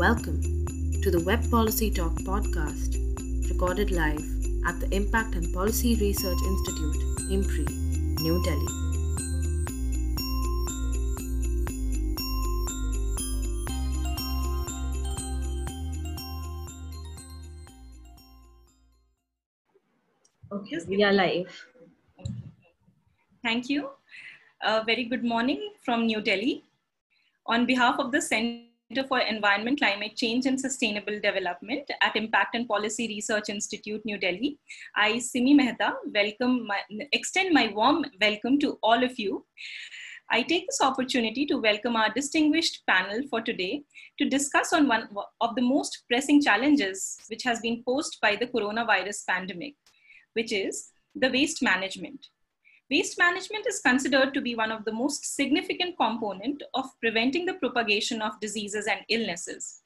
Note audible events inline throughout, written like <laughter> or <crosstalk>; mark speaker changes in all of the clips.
Speaker 1: Welcome to the Web Policy Talk podcast, recorded live at the Impact and Policy Research Institute, IMPRI, New Delhi.
Speaker 2: Okay, we are live. Thank you. A very good morning from New Delhi. On behalf of the Center for Environment, Climate Change and Sustainable Development at Impact and Policy Research Institute, New Delhi, I, Simi Mehta, welcome my, extend my warm welcome to all of you. I take this opportunity to welcome our distinguished panel for today to discuss on one of the most pressing challenges which has been posed by the coronavirus pandemic, which is the waste management. Waste management is considered to be one of the most significant component of preventing the propagation of diseases and illnesses.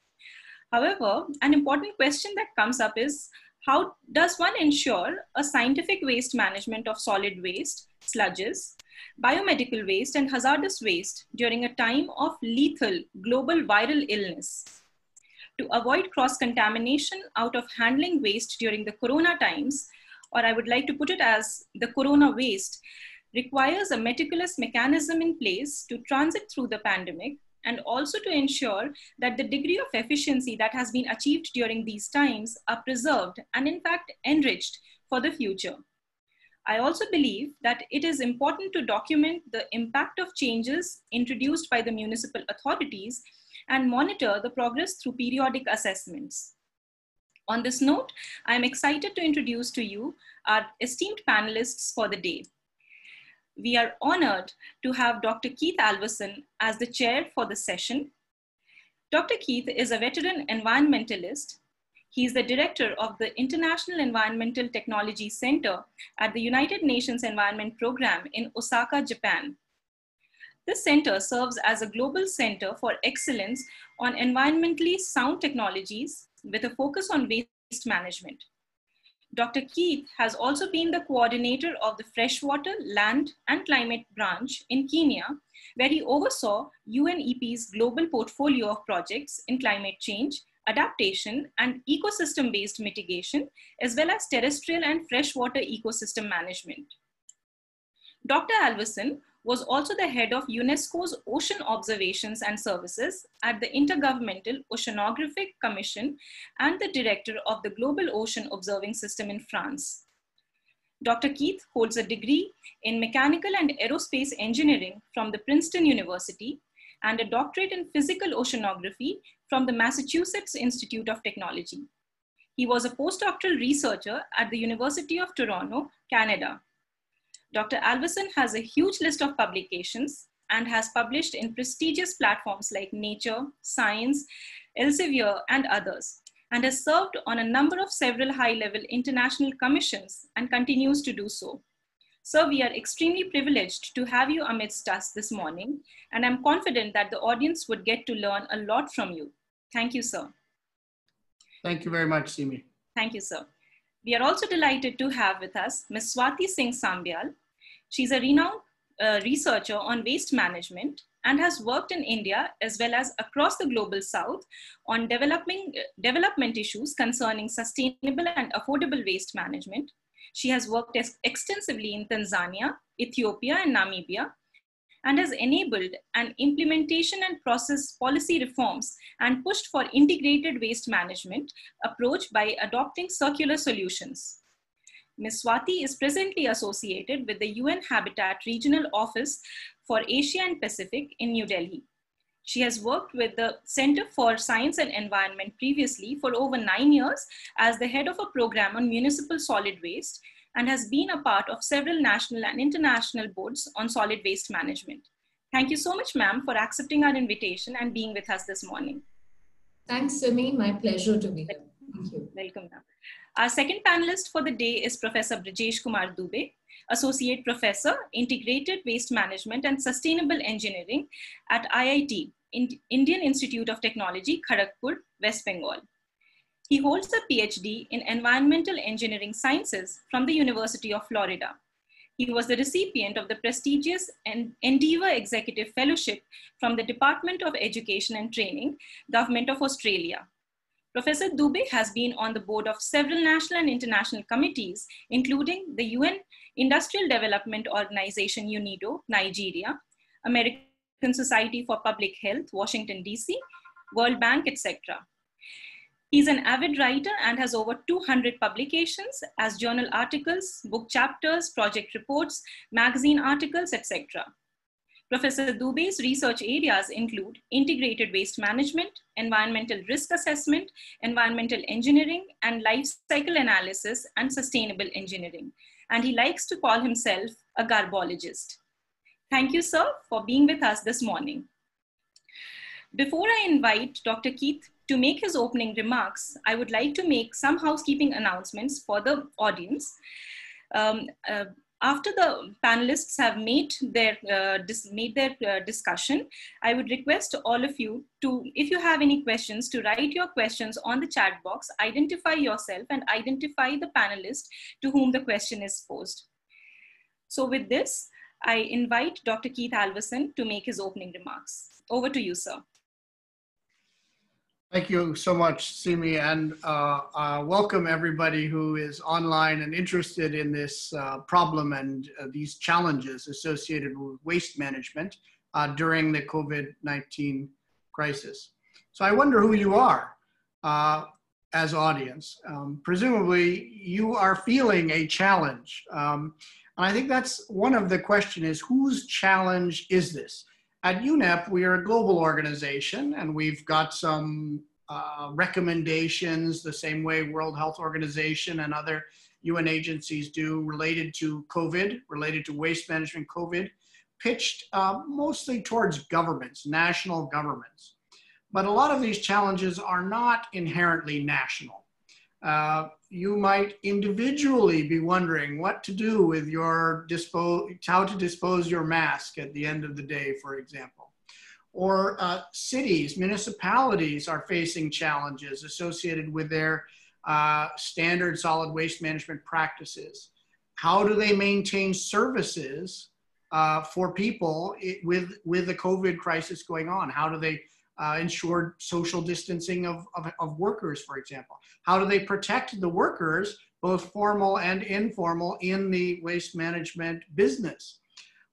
Speaker 2: However, an important question that comes up is how does one ensure a scientific waste management of solid waste, sludges, biomedical waste, and hazardous waste during a time of lethal global viral illness? To avoid cross contamination out of handling waste during the corona times, or I would like to put it as the corona waste, requires a meticulous mechanism in place to transit through the pandemic and also to ensure that the degree of efficiency that has been achieved during these times are preserved and in fact enriched for the future. I also believe that it is important to document the impact of changes introduced by the municipal authorities and monitor the progress through periodic assessments. On this note, I am excited to introduce to you our esteemed panelists for the day. We are honored to have Dr. Keith Alverson as the chair for the session. Dr. Keith is a veteran environmentalist. He is the director of the International Environmental Technology Center at the United Nations Environment Program in Osaka, Japan. This center serves as a global center for excellence on environmentally sound technologies with a focus on waste management. Dr. Keith has also been the coordinator of the Freshwater, Land and Climate Branch in Kenya, where he oversaw UNEP's global portfolio of projects in climate change, adaptation, and ecosystem based mitigation, as well as terrestrial and freshwater ecosystem management. Dr. Alverson was also the head of UNESCO's Ocean Observations and Services at the Intergovernmental Oceanographic Commission and the director of the Global Ocean Observing System in France. Dr. Keith holds a degree in mechanical and aerospace engineering from the Princeton University and a doctorate in physical oceanography from the Massachusetts Institute of Technology. He was a postdoctoral researcher at the University of Toronto, Canada, Dr. Alverson has a huge list of publications and has published in prestigious platforms like Nature, Science, Elsevier, and others, and has served on a number of several high-level international commissions and continues to do so. So we are extremely privileged to have you amidst us this morning, and I'm confident that the audience would get to learn a lot from you. Thank you, sir.
Speaker 3: Thank you very much, Simi.
Speaker 2: Thank you, sir. We are also delighted to have with us Ms. Swati Singh Sambyal, She's a renowned uh, researcher on waste management and has worked in India as well as across the global south on developing, development issues concerning sustainable and affordable waste management. She has worked extensively in Tanzania, Ethiopia, and Namibia, and has enabled an implementation and process policy reforms and pushed for integrated waste management approach by adopting circular solutions. Ms. Swati is presently associated with the UN Habitat Regional Office for Asia and Pacific in New Delhi. She has worked with the Center for Science and Environment previously for over nine years as the head of a program on municipal solid waste and has been a part of several national and international boards on solid waste management. Thank you so much, ma'am, for accepting our invitation and being with us this morning.
Speaker 4: Thanks, Simi. My pleasure to be here.
Speaker 2: Thank you. Welcome, ma'am. Our second panelist for the day is Professor Brajesh Kumar Dubey, Associate Professor, Integrated Waste Management and Sustainable Engineering at IIT, Indian Institute of Technology, Kharagpur, West Bengal. He holds a PhD in Environmental Engineering Sciences from the University of Florida. He was the recipient of the prestigious Endeavour Executive Fellowship from the Department of Education and Training, Government of Australia. Professor Dubey has been on the board of several national and international committees, including the UN Industrial Development Organization UNIDO, Nigeria, American Society for Public Health, Washington, DC, World Bank, etc. He's an avid writer and has over 200 publications as journal articles, book chapters, project reports, magazine articles, etc. Professor Dubey's research areas include integrated waste management, environmental risk assessment, environmental engineering, and life cycle analysis and sustainable engineering. And he likes to call himself a garbologist. Thank you, sir, for being with us this morning. Before I invite Dr. Keith to make his opening remarks, I would like to make some housekeeping announcements for the audience. Um, uh, after the panelists have made their uh, made their uh, discussion, I would request all of you to, if you have any questions, to write your questions on the chat box, identify yourself and identify the panelist to whom the question is posed. So with this, I invite Dr. Keith Alverson to make his opening remarks. Over to you, sir.
Speaker 3: Thank you so much, Simi, and uh, uh, welcome everybody who is online and interested in this uh, problem and uh, these challenges associated with waste management uh, during the COVID-19 crisis. So I wonder who you are uh, as audience. Um, presumably you are feeling a challenge. Um, and I think that's one of the question is whose challenge is this? At UNEP, we are a global organization and we've got some uh, recommendations the same way World Health Organization and other UN agencies do related to COVID, related to waste management COVID, pitched uh, mostly towards governments, national governments. But a lot of these challenges are not inherently national. Uh, you might individually be wondering what to do with your dispose, how to dispose your mask at the end of the day, for example. Or uh, cities, municipalities are facing challenges associated with their uh, standard solid waste management practices. How do they maintain services uh, for people with, with the COVID crisis going on? How do they uh, ensure social distancing of, of, of, workers, for example? How do they protect the workers, both formal and informal, in the waste management business?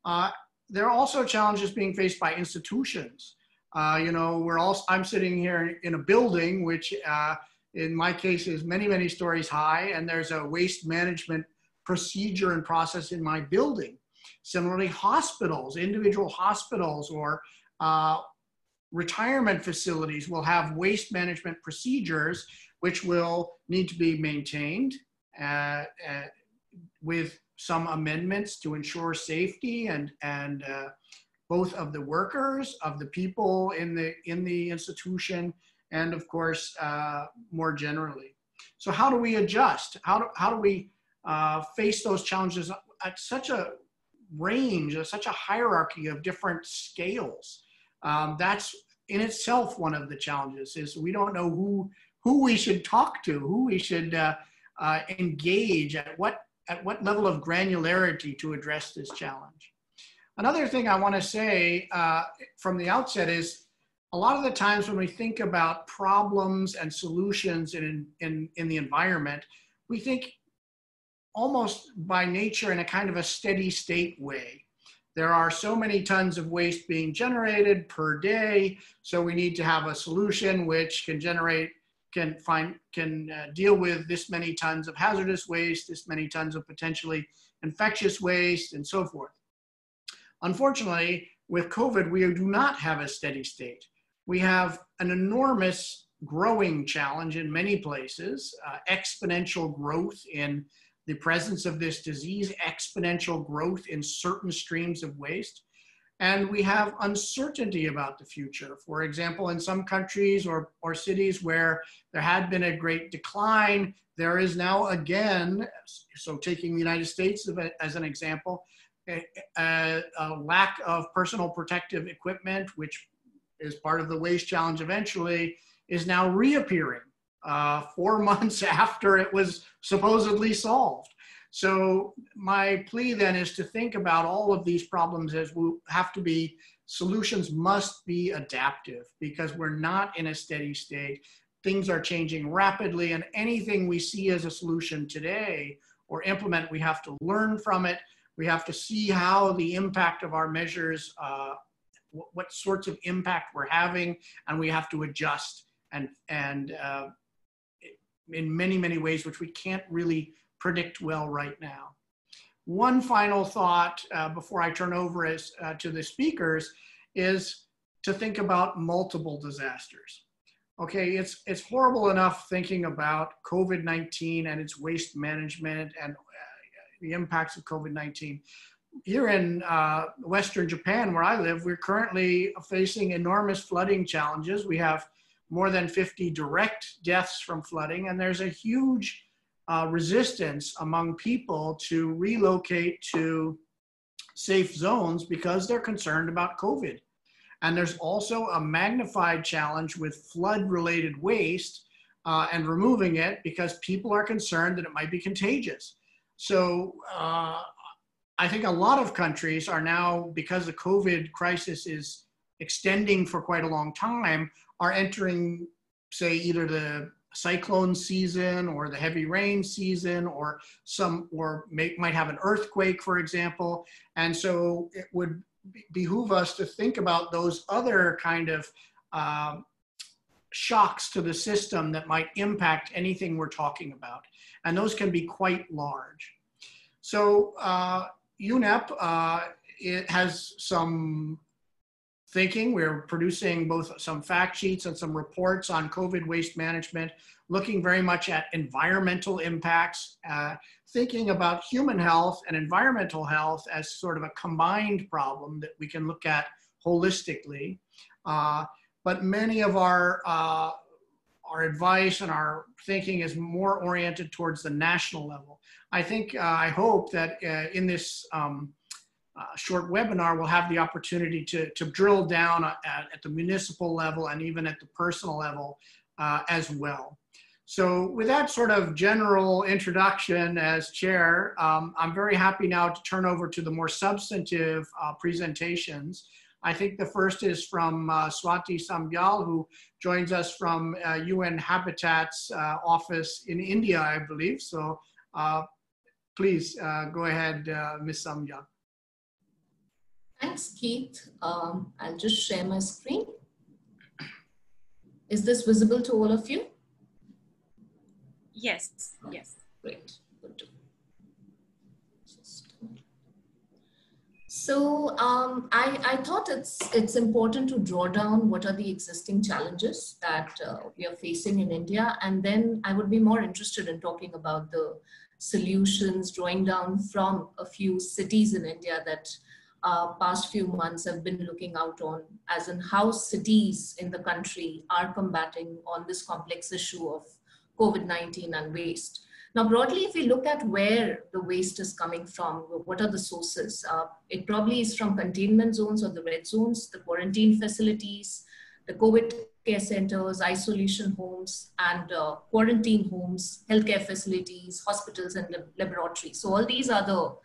Speaker 3: Uh, there are also challenges being faced by institutions. Uh, you know, we're all, I'm sitting here in a building, which uh, in my case is many, many stories high, and there's a waste management procedure and process in my building. Similarly, hospitals, individual hospitals or uh, retirement facilities will have waste management procedures which will need to be maintained uh, uh, with some amendments to ensure safety and, and uh, both of the workers, of the people in the, in the institution, and of course, uh, more generally. So how do we adjust? How do, how do we uh, face those challenges at such a range, such a hierarchy of different scales? Um, that's in itself one of the challenges is we don't know who who we should talk to, who we should uh, uh, engage at what at what level of granularity to address this challenge. Another thing I want to say uh, from the outset is a lot of the times when we think about problems and solutions in, in, in the environment, we think almost by nature in a kind of a steady state way. There are so many tons of waste being generated per day, so we need to have a solution which can generate, can find, can uh, deal with this many tons of hazardous waste, this many tons of potentially infectious waste, and so forth. Unfortunately, with COVID, we do not have a steady state. We have an enormous growing challenge in many places, uh, exponential growth in the presence of this disease, exponential growth in certain streams of waste. And we have uncertainty about the future. For example, in some countries or, or cities where there had been a great decline, there is now again, so taking the United States as an example, a, a, a lack of personal protective equipment, which is part of the waste challenge eventually, is now reappearing uh, four <laughs> months after it was supposedly solved. So my plea then is to think about all of these problems as we have to be solutions must be adaptive because we're not in a steady state. Things are changing rapidly, and anything we see as a solution today or implement, we have to learn from it. We have to see how the impact of our measures, uh, what sorts of impact we're having, and we have to adjust and and uh, in many many ways, which we can't really predict well right now. One final thought uh, before I turn over uh, to the speakers is to think about multiple disasters. Okay, it's, it's horrible enough thinking about COVID-19 and its waste management and uh, the impacts of COVID-19. Here in uh, Western Japan, where I live, we're currently facing enormous flooding challenges. We have more than 50 direct deaths from flooding, and there's a huge uh, resistance among people to relocate to safe zones because they're concerned about COVID. And there's also a magnified challenge with flood related waste uh, and removing it because people are concerned that it might be contagious. So uh, I think a lot of countries are now, because the COVID crisis is extending for quite a long time, are entering, say, either the cyclone season or the heavy rain season or some or may, might have an earthquake for example. And so it would behoove us to think about those other kind of uh, shocks to the system that might impact anything we're talking about. And those can be quite large. So uh, UNEP uh, it has some thinking. We're producing both some fact sheets and some reports on COVID waste management, looking very much at environmental impacts, uh, thinking about human health and environmental health as sort of a combined problem that we can look at holistically. Uh, but many of our uh, our advice and our thinking is more oriented towards the national level. I think, uh, I hope that uh, in this um, uh, short webinar, we'll have the opportunity to, to drill down at, at the municipal level and even at the personal level uh, as well. So with that sort of general introduction as chair, um, I'm very happy now to turn over to the more substantive uh, presentations. I think the first is from uh, Swati Sambyal, who joins us from UN uh, Habitat's uh, office in India, I believe. So please go ahead, Ms. Sambyal.
Speaker 4: Thanks, Keith. Um, I'll just share my screen. Is this visible to all of you?
Speaker 2: Yes, yes.
Speaker 4: Great. Good. So um, I, I thought it's it's important to draw down what are the existing challenges that uh, we are facing in India, and then I would be more interested in talking about the solutions, drawing down from a few cities in India that uh, past few months have been looking out on, as in how cities in the country are combating on this complex issue of COVID-19 and waste. Now, broadly, if we look at where the waste is coming from, what are the sources? Uh, it probably is from containment zones or the red zones, the quarantine facilities, the COVID care centers, isolation homes, and uh, quarantine homes, healthcare facilities, hospitals, and lab laboratories. So all these are the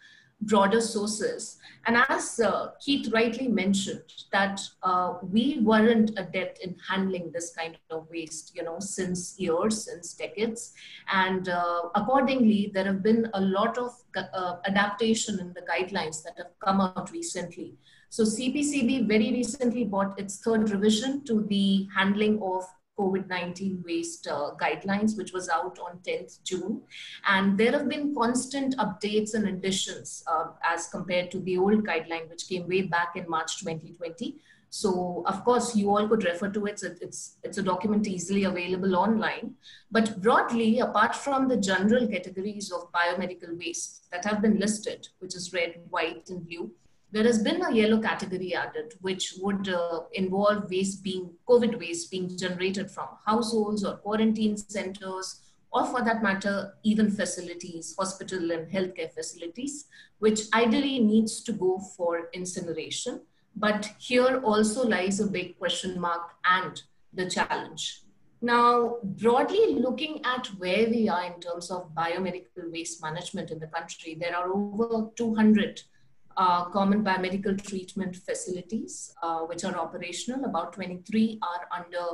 Speaker 4: broader sources. And as uh, Keith rightly mentioned, that uh, we weren't adept in handling this kind of waste, you know, since years, since decades. And uh, accordingly, there have been a lot of uh, adaptation in the guidelines that have come out recently. So CPCB very recently brought its third revision to the handling of COVID-19 waste uh, guidelines, which was out on 10th June. And there have been constant updates and additions uh, as compared to the old guideline, which came way back in March 2020. So of course, you all could refer to it. It's, it's a document easily available online. But broadly, apart from the general categories of biomedical waste that have been listed, which is red, white, and blue, there has been a yellow category added, which would uh, involve waste being COVID waste being generated from households or quarantine centers, or for that matter, even facilities, hospital and healthcare facilities, which ideally needs to go for incineration. But here also lies a big question mark and the challenge. Now, broadly looking at where we are in terms of biomedical waste management in the country, there are over 200 uh, common biomedical treatment facilities uh, which are operational. About 23 are under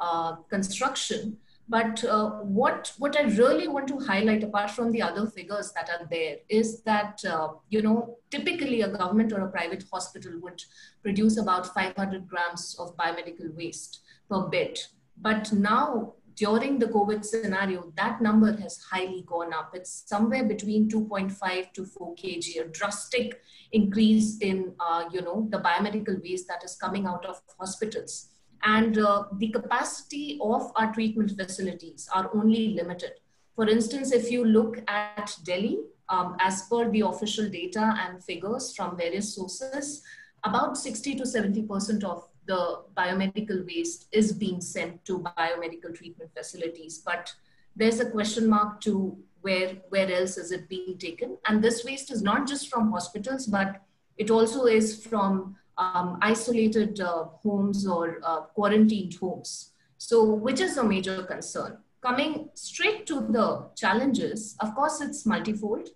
Speaker 4: uh, construction. But uh, what, what I really want to highlight, apart from the other figures that are there, is that, uh, you know, typically a government or a private hospital would produce about 500 grams of biomedical waste per bed. But now, during the COVID scenario, that number has highly gone up. It's somewhere between 2.5 to 4 kg, a drastic increase in, uh, you know, the biomedical waste that is coming out of hospitals and uh, the capacity of our treatment facilities are only limited. For instance, if you look at Delhi, um, as per the official data and figures from various sources, about 60 to 70% of the biomedical waste is being sent to biomedical treatment facilities. But there's a question mark to where, where else is it being taken? And this waste is not just from hospitals, but it also is from um, isolated uh, homes or uh, quarantined homes. So, which is a major concern. Coming straight to the challenges, of course, it's multifold.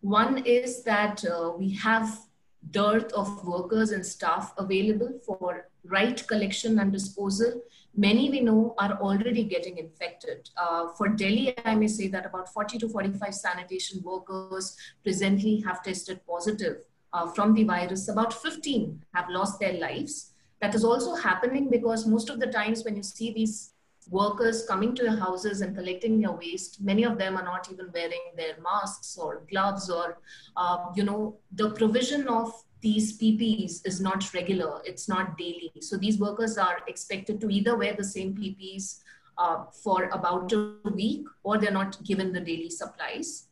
Speaker 4: One is that uh, we have dearth of workers and staff available for right collection and disposal. Many we know are already getting infected. Uh, for Delhi, I may say that about 40 to 45 sanitation workers presently have tested positive uh, from the virus, about 15 have lost their lives. That is also happening because most of the times when you see these workers coming to your houses and collecting your waste, many of them are not even wearing their masks or gloves or, uh, you know, the provision of these PPEs is not regular, it's not daily. So these workers are expected to either wear the same PPEs uh, for about a week or they're not given the daily supplies.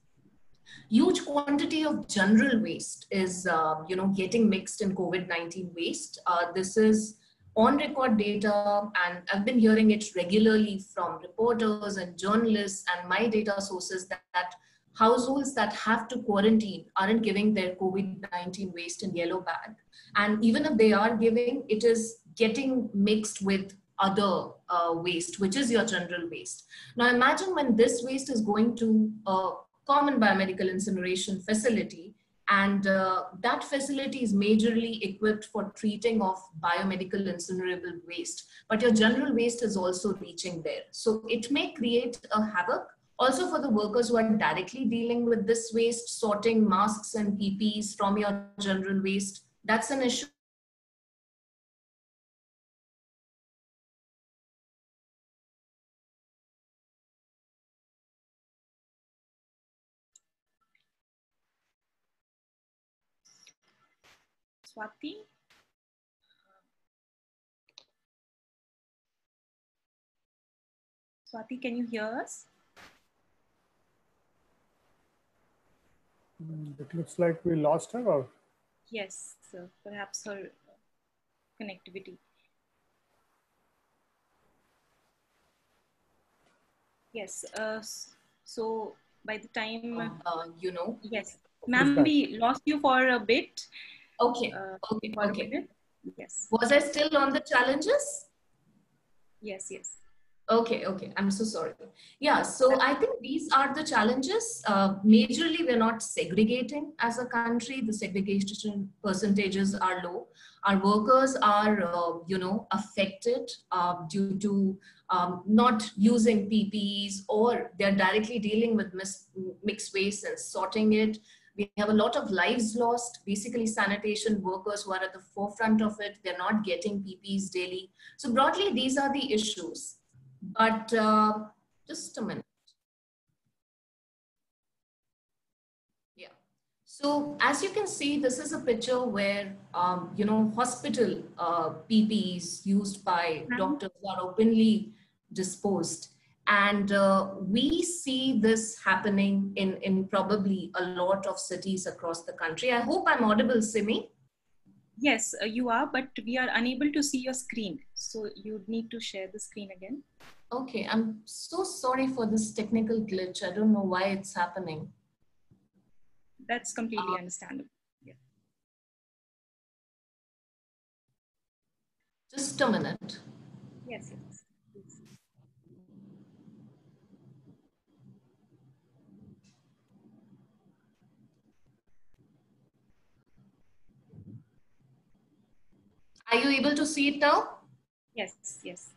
Speaker 4: Huge quantity of general waste is uh, you know getting mixed in covid-19 waste. Uh, this is on record data and i've been hearing it regularly from reporters and journalists and my data sources that, that households that have to quarantine aren't giving their covid-19 waste in yellow bag and even if they are giving it is getting mixed with other uh, waste, which is your general waste. Now imagine when this waste is going to a common biomedical incineration facility. And uh, that facility is majorly equipped for treating of biomedical incinerable waste. But your general waste is also reaching there. So it may create a havoc also for the workers who are directly dealing with this waste, sorting masks and PPEs from your general waste. That's an issue
Speaker 2: Swati. Swati, can you hear us?
Speaker 5: Mm, it looks like we lost her or?
Speaker 2: Yes, so perhaps her connectivity. Yes, uh, so by the time,
Speaker 4: uh, you know.
Speaker 2: Yes, ma'am, we lost you for a bit.
Speaker 4: Okay. Uh, okay. Okay.
Speaker 2: Yes.
Speaker 4: Was I still on the challenges?
Speaker 2: Yes. Yes.
Speaker 4: Okay, okay. I'm so sorry. Yeah, so I think these are the challenges. Uh, majorly, we're not segregating as a country. The segregation percentages are low. Our workers are, uh, you know, affected uh, due to um, not using PPEs or they're directly dealing with mis- mixed waste and sorting it. We have a lot of lives lost, basically sanitation workers who are at the forefront of it. They're not getting PPEs daily. So broadly, these are the issues. But uh, just a minute. Yeah. So as you can see, this is a picture where, um, you know, hospital uh, PPEs used by doctors are openly disposed. And uh, we see this happening in, in probably a lot of cities across the country. I hope I'm audible, Simi.
Speaker 2: Yes, uh, you are, but we are unable to see your screen. So you need to share the screen again.
Speaker 4: Okay, I'm so sorry for this technical glitch. I don't know why it's happening.
Speaker 2: That's completely uh, understandable. Yeah.
Speaker 4: Just a minute.
Speaker 2: Yes, yes.
Speaker 4: Are you able to see it now?
Speaker 2: Yes, yes.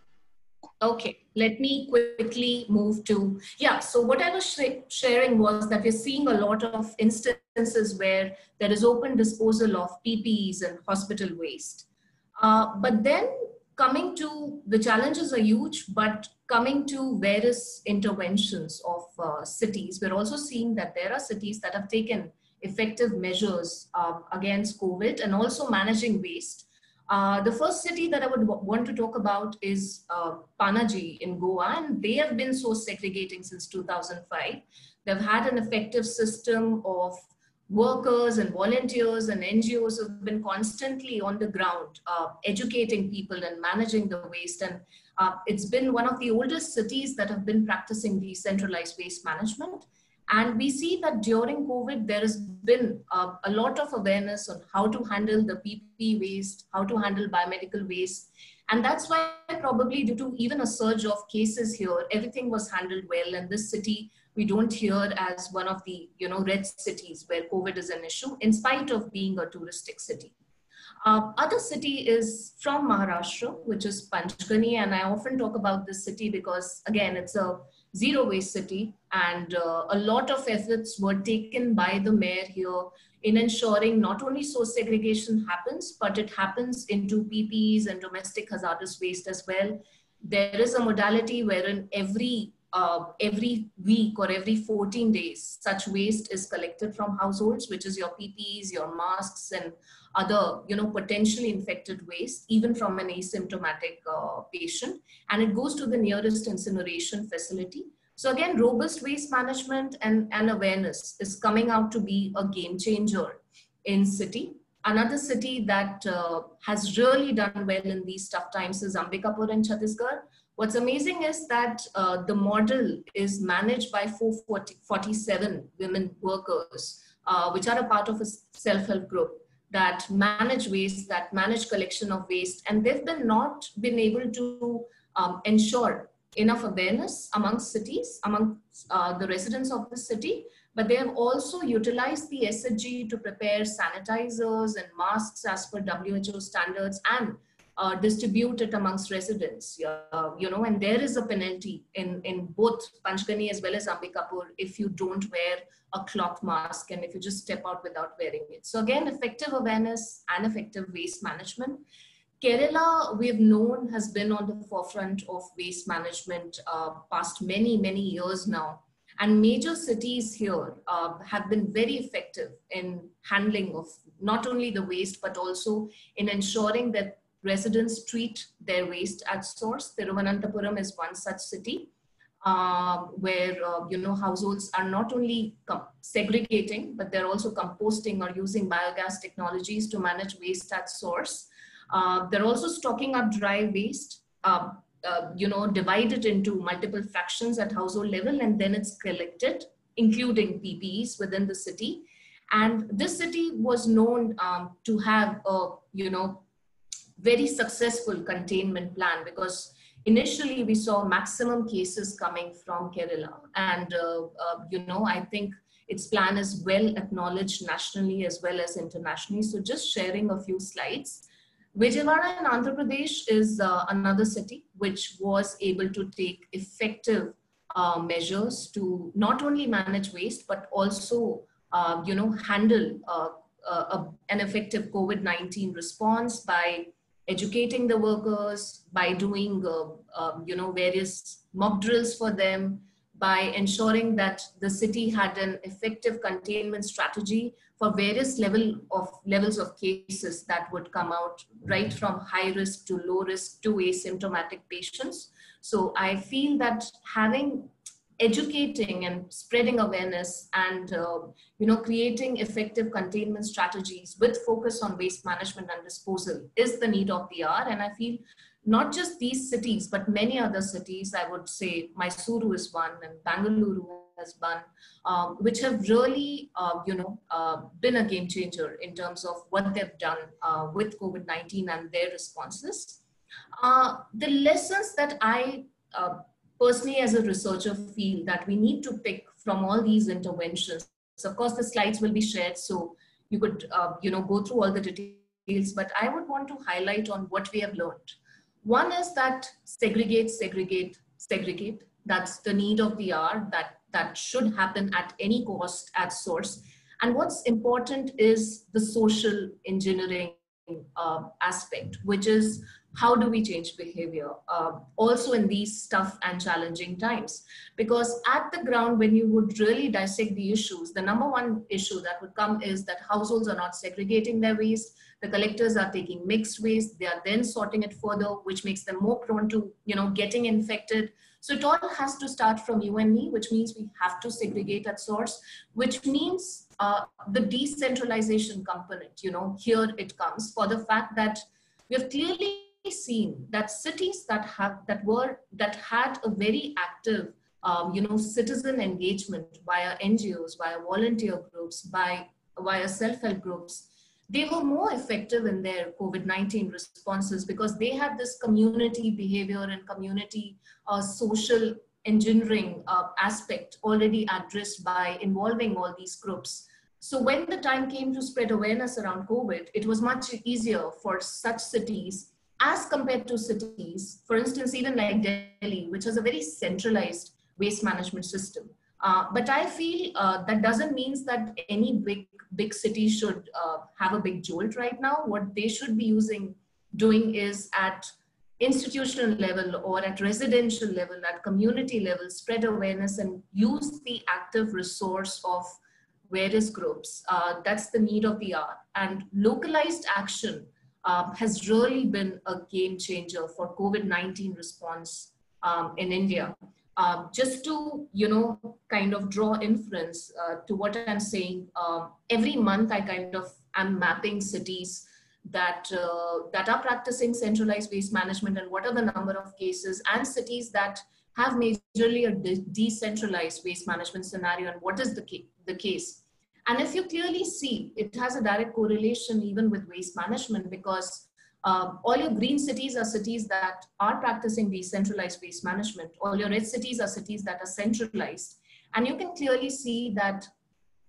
Speaker 4: Okay, let me quickly move to, yeah, so what I was sh sharing was that we're seeing a lot of instances where there is open disposal of PPEs and hospital waste. Uh, but then coming to, the challenges are huge, but coming to various interventions of uh, cities, we're also seeing that there are cities that have taken effective measures uh, against COVID and also managing waste. Uh, the first city that I would want to talk about is uh, Panaji in Goa, and they have been so segregating since 2005. They've had an effective system of workers and volunteers and NGOs have been constantly on the ground, uh, educating people and managing the waste. And uh, it's been one of the oldest cities that have been practicing decentralized waste management. And we see that during COVID, there has been uh, a lot of awareness on how to handle the PP waste, how to handle biomedical waste. And that's why probably due to even a surge of cases here, everything was handled well. And this city, we don't hear as one of the you know red cities where COVID is an issue, in spite of being a touristic city. Uh, other city is from Maharashtra, which is Panchgani. And I often talk about this city because, again, it's a zero waste city. And uh, a lot of efforts were taken by the mayor here in ensuring not only source segregation happens, but it happens into PPEs and domestic hazardous waste as well. There is a modality wherein every uh, every week or every 14 days, such waste is collected from households, which is your PPEs, your masks, and other, you know, potentially infected waste, even from an asymptomatic uh, patient, and it goes to the nearest incineration facility. So again, robust waste management and, and awareness is coming out to be a game changer in city. Another city that uh, has really done well in these tough times is Ambikapur in Chhattisgarh. What's amazing is that uh, the model is managed by 447 women workers, uh, which are a part of a self-help group that manage waste, that manage collection of waste, and they've been not been able to um, ensure enough awareness amongst cities, among uh, the residents of the city, but they have also utilized the SHG to prepare sanitizers and masks as per WHO standards and uh, distribute it amongst residents, uh, you know, and there is a penalty in, in both Panchgani as well as Ambikapur if you don't wear a cloth mask and if you just step out without wearing it. So again, effective awareness and effective waste management. Kerala, we've known, has been on the forefront of waste management uh, past many, many years now. And major cities here uh, have been very effective in handling of not only the waste, but also in ensuring that residents treat their waste at source. Thiruvananthapuram is one such city uh, where uh, you know households are not only segregating, but they're also composting or using biogas technologies to manage waste at source. Uh, they're also stocking up dry waste, um, uh, you know, divided into multiple fractions at household level, and then it's collected, including PPEs within the city. And this city was known um, to have a, you know, very successful containment plan because initially we saw maximum cases coming from Kerala. And, uh, uh, you know, I think its plan is well acknowledged nationally as well as internationally. So just sharing a few slides. Vijayawada in Andhra Pradesh is uh, another city which was able to take effective uh, measures to not only manage waste, but also, uh, you know, handle uh, an effective COVID-19 response by educating the workers, by doing uh, um, you know various mock drills for them, by ensuring that the city had an effective containment strategy for various level of levels of cases that would come out right from high risk to low risk to asymptomatic patients. So I feel that having educating and spreading awareness and uh, you know creating effective containment strategies with focus on waste management and disposal is the need of the hour. And i feel not just these cities but many other cities i would say mysuru is one and bangalore has one um, which have really uh, you know uh, been a game changer in terms of what they've done uh, with covid-19 and their responses. Uh, the lessons that i uh, personally as a researcher feel that we need to pick from all these interventions. So of course the slides will be shared so you could uh, you know go through all the details but I would want to highlight on what we have learned. One is that segregate, segregate, segregate. That's the need of the hour that, that should happen at any cost at source. And what's important is the social engineering uh, aspect, which is how do we change behavior uh, also in these tough and challenging times? Because at the ground when you would really dissect the issues the number one issue that would come is that households are not segregating their waste the collectors are taking mixed waste they are then sorting it further which makes them more prone to you know getting infected. So it all has to start from you and me which means we have to segregate at source which means uh, the decentralization component you know here it comes for the fact that we have clearly seen that cities that have that were that had a very active um, you know citizen engagement via ngos via volunteer groups by via self-help groups they were more effective in their covid-19 responses because they had this community behavior and community uh, social engineering uh, aspect already addressed by involving all these groups. So when the time came to spread awareness around covid it was much easier for such cities as compared to cities, for instance, even like Delhi, which has a very centralized waste management system. Uh, but I feel uh, that doesn't mean that any big big city should uh, have a big jolt right now. What they should be using doing is at institutional level or at residential level, at community level, spread awareness and use the active resource of various groups. Uh, that's the need of the hour. And localized action um, has really been a game changer for COVID-19 response um, in India. Um, just to, you know, kind of draw inference uh, to what I'm saying, um, every month I kind of am mapping cities that, uh, that are practicing centralized waste management and what are the number of cases and cities that have majorly a de decentralized waste management scenario and what is the, ca the case. And if you clearly see, it has a direct correlation even with waste management because um, all your green cities are cities that are practicing decentralized waste management. All your red cities are cities that are centralized. And you can clearly see that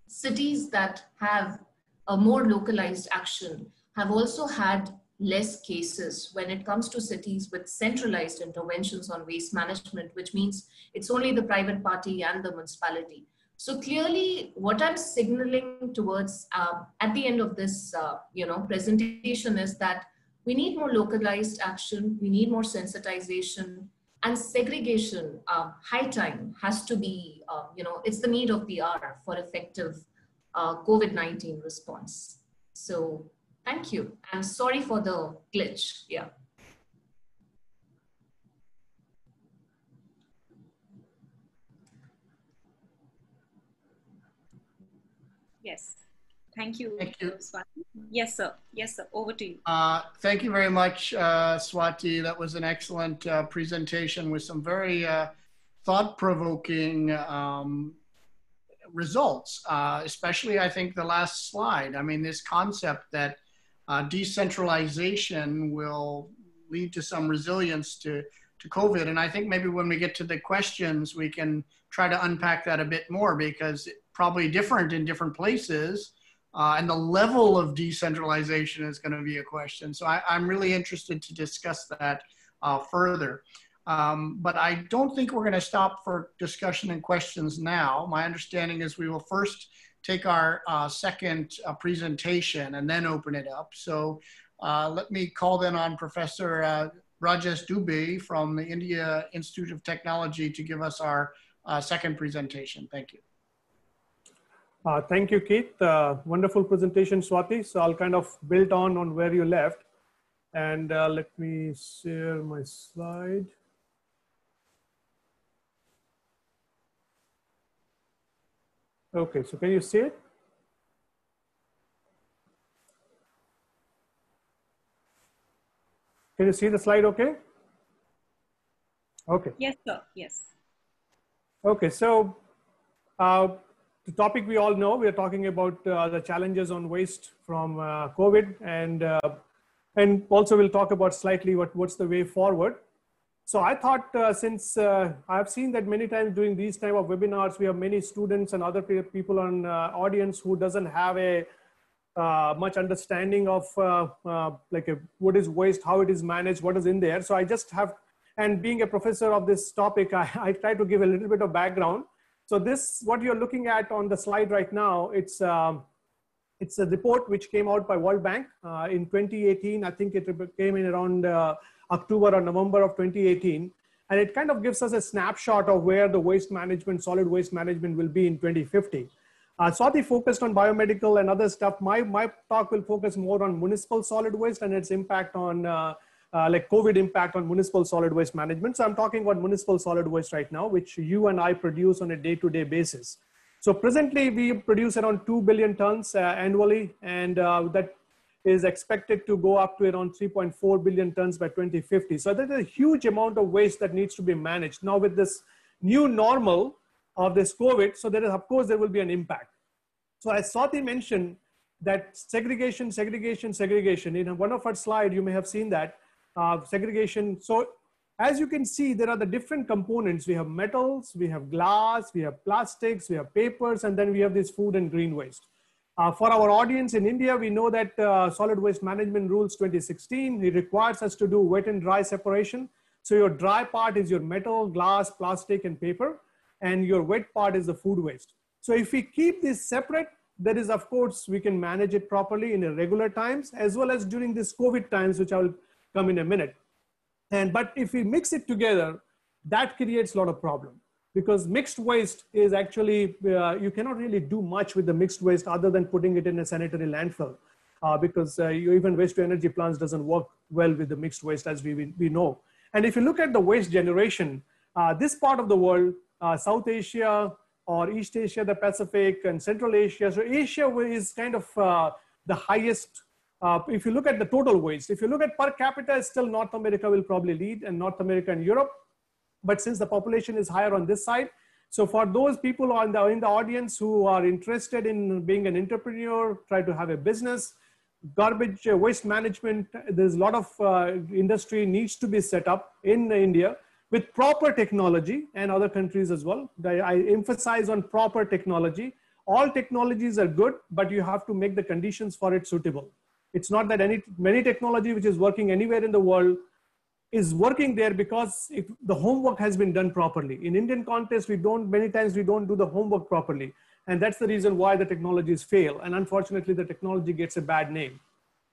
Speaker 4: cities that have a more localized action have also had less cases when it comes to cities with centralized interventions on waste management, which means it's only the private party and the municipality. So clearly, what I'm signaling towards uh, at the end of this, uh, you know, presentation is that we need more localized action, we need more sensitization, and segregation. Uh, high time has to be, uh, you know, it's the need of the hour for effective uh, COVID-19 response. So thank you. I'm sorry for the glitch. Yeah.
Speaker 2: Yes. Thank you.
Speaker 3: Thank you.
Speaker 2: Swati. Yes, sir. Yes, sir. Over to you.
Speaker 3: Uh, thank you very much, uh, Swati. That was an excellent uh, presentation with some very uh, thought-provoking um, results, uh, especially I think the last slide. I mean, this concept that uh, decentralization will lead to some resilience to, to COVID. And I think maybe when we get to the questions, we can try to unpack that a bit more because probably different in different places. Uh, and the level of decentralization is going to be a question. So I, am really interested to discuss that uh, further. Um, but I don't think we're going to stop for discussion and questions now. My understanding is we will first take our uh, second uh, presentation and then open it up. So uh, let me call then on Professor uh, Rajesh Dubey from the India Institute of Technology to give us our second presentation. Thank you.
Speaker 5: Uh, thank you, Keith. Uh, wonderful presentation, Swati. So I'll kind of build on on where you left. And uh, let me share my slide. Okay, so can you see it? Can you see the slide okay? Okay.
Speaker 2: Yes, sir. Yes.
Speaker 5: Okay, so uh, the topic we all know, we are talking about uh, the challenges on waste from uh, COVID and, uh, and also we'll talk about slightly what, what's the way forward. So I thought uh, since uh, I've seen that many times during these type of webinars, we have many students and other people on uh, audience who doesn't have a, much understanding of like a, what is waste, how it is managed, what is in there. So I just have, and being a professor of this topic, I, <laughs> I try to give a little bit of background. So this, what you're looking at on the slide right now, it's, um, it's a report which came out by World Bank uh, in 2018. I think it came in around uh, October or November of 2018. And it kind of gives us a snapshot of where the waste management, solid waste management will be in 2050. Uh, Swati focused on biomedical and other stuff. My, my talk will focus more on municipal solid waste and its impact on uh, like COVID impact on municipal solid waste management. So I'm talking about municipal solid waste right now, which you and I produce on a day-to-day -day basis. So presently we produce around 2 billion tons uh, annually and uh, that is expected to go up to around 3.4 billion tons by 2050. So there's a huge amount of waste that needs to be managed. Now with this new normal, of this COVID. So there is, of course, there will be an impact. So as Swati mentioned, that segregation, segregation, segregation. In one of our slide, you may have seen that uh, segregation. So as you can see, there are the different components. We have metals, we have glass, we have plastics, we have papers, and then we have this food and green waste. Uh, for our audience in India, we know that uh, Solid Waste Management Rules 2016, it requires us to do wet and dry separation. So your dry part is your metal, glass, plastic, and paper and your wet part is the food waste. So if we keep this separate, there is of course, we can manage it properly in regular times as well as during this COVID times, which I will come in a minute. And, but if we mix it together, that creates a lot of problem because mixed waste is actually, uh, you cannot really do much with the mixed waste other than putting it in a sanitary landfill. Uh, because uh, you, even waste to energy plants doesn't work well with the mixed waste as we, we, we know. And if you look at the waste generation, uh, this part of the world uh, South Asia or East Asia, the Pacific, and Central Asia. So Asia is kind of uh, the highest. Uh, if you look at the total waste, if you look at per capita, still North America will probably lead, and North America and Europe. But since the population is higher on this side, so for those people in the, in the audience who are interested in being an entrepreneur, try to have a business, garbage uh, waste management, there's a lot of uh, industry needs to be set up in India with proper technology and other countries as well. I emphasize on proper technology. All technologies are good, but you have to make the conditions for it suitable. It's not that any many technology which is working anywhere in the world is working there because the homework has been done properly. In Indian context, we don't many times we don't do the homework properly, and that's the reason why the technologies fail. And unfortunately, the technology gets a bad name.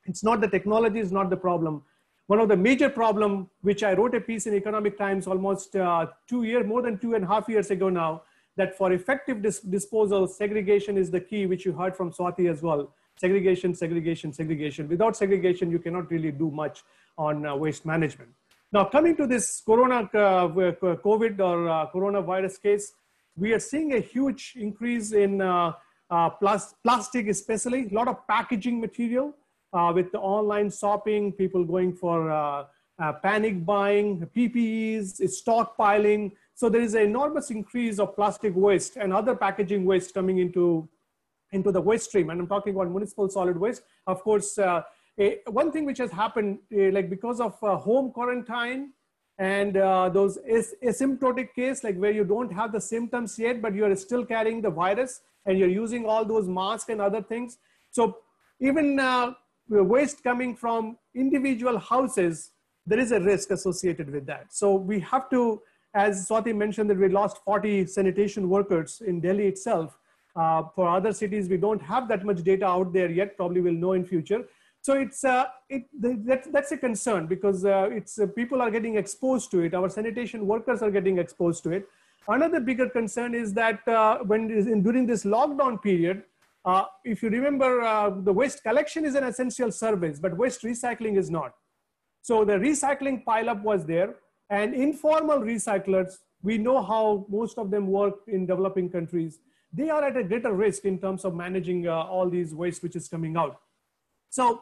Speaker 5: It's not the technology is not the problem one of the major problem, which I wrote a piece in Economic Times almost uh, two years, more than two and a half years ago now, that for effective dis disposal, segregation is the key, which you heard from Swati as well. Segregation, segregation, segregation. Without segregation, you cannot really do much on uh, waste management. Now, coming to this corona, uh, uh COVID or uh, coronavirus case, we are seeing a huge increase in uh, plas plastic, especially a lot of packaging material uh, with the online shopping, people going for uh, uh, panic buying, PPEs, stockpiling. So there is an enormous increase of plastic waste and other packaging waste coming into, into the waste stream. And I'm talking about municipal solid waste. Of course, uh, a, one thing which has happened, uh, like because of uh, home quarantine and those as asymptotic case, like where you don't have the symptoms yet, but you're still carrying the virus and you're using all those masks and other things. So even waste coming from individual houses, there is a risk associated with that. So we have to, as Swati mentioned, that we lost 40 sanitation workers in Delhi itself. Uh, for other cities, we don't have that much data out there yet. Probably will know in future. So it's uh, it that, that's a concern because uh, it's uh, people are getting exposed to it. Our sanitation workers are getting exposed to it. Another bigger concern is that uh, when in, during this lockdown period, uh, if you remember, the waste collection is an essential service, but waste recycling is not. So the recycling pileup was there, and informal recyclers, we know how most of them work in developing countries. They are at a greater risk in terms of managing uh, all these waste which is coming out. So,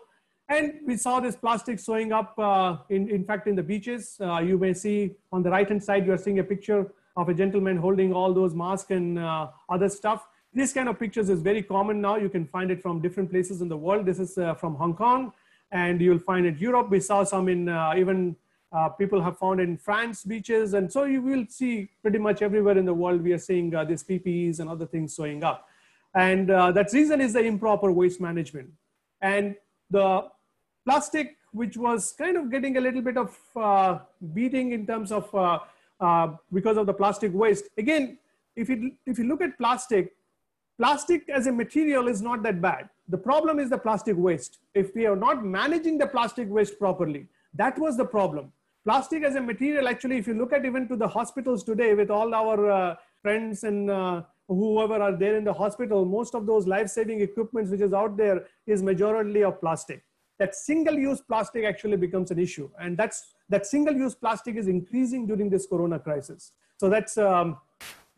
Speaker 5: and we saw this plastic showing up, uh, in, in fact, in the beaches. Uh, you may see on the right-hand side, you're seeing a picture of a gentleman holding all those masks and uh, other stuff. This kind of pictures is very common now. You can find it from different places in the world. This is uh, from Hong Kong, and you'll find it Europe. We saw some in uh, even uh, people have found in France beaches. And so you will see pretty much everywhere in the world, we are seeing uh, these PPEs and other things showing up. And uh, that reason is the improper waste management. And the plastic, which was kind of getting a little bit of uh, beating in terms of uh, because of the plastic waste. Again, if you, if you look at plastic, plastic as a material is not that bad. The problem is the plastic waste. If we are not managing the plastic waste properly, that was the problem. Plastic as a material, actually, if you look at even to the hospitals today with all our uh, friends and uh, whoever are there in the hospital, most of those life-saving equipments which is out there is majority of plastic. That single-use plastic actually becomes an issue. And that's that single-use plastic is increasing during this corona crisis. So that's um,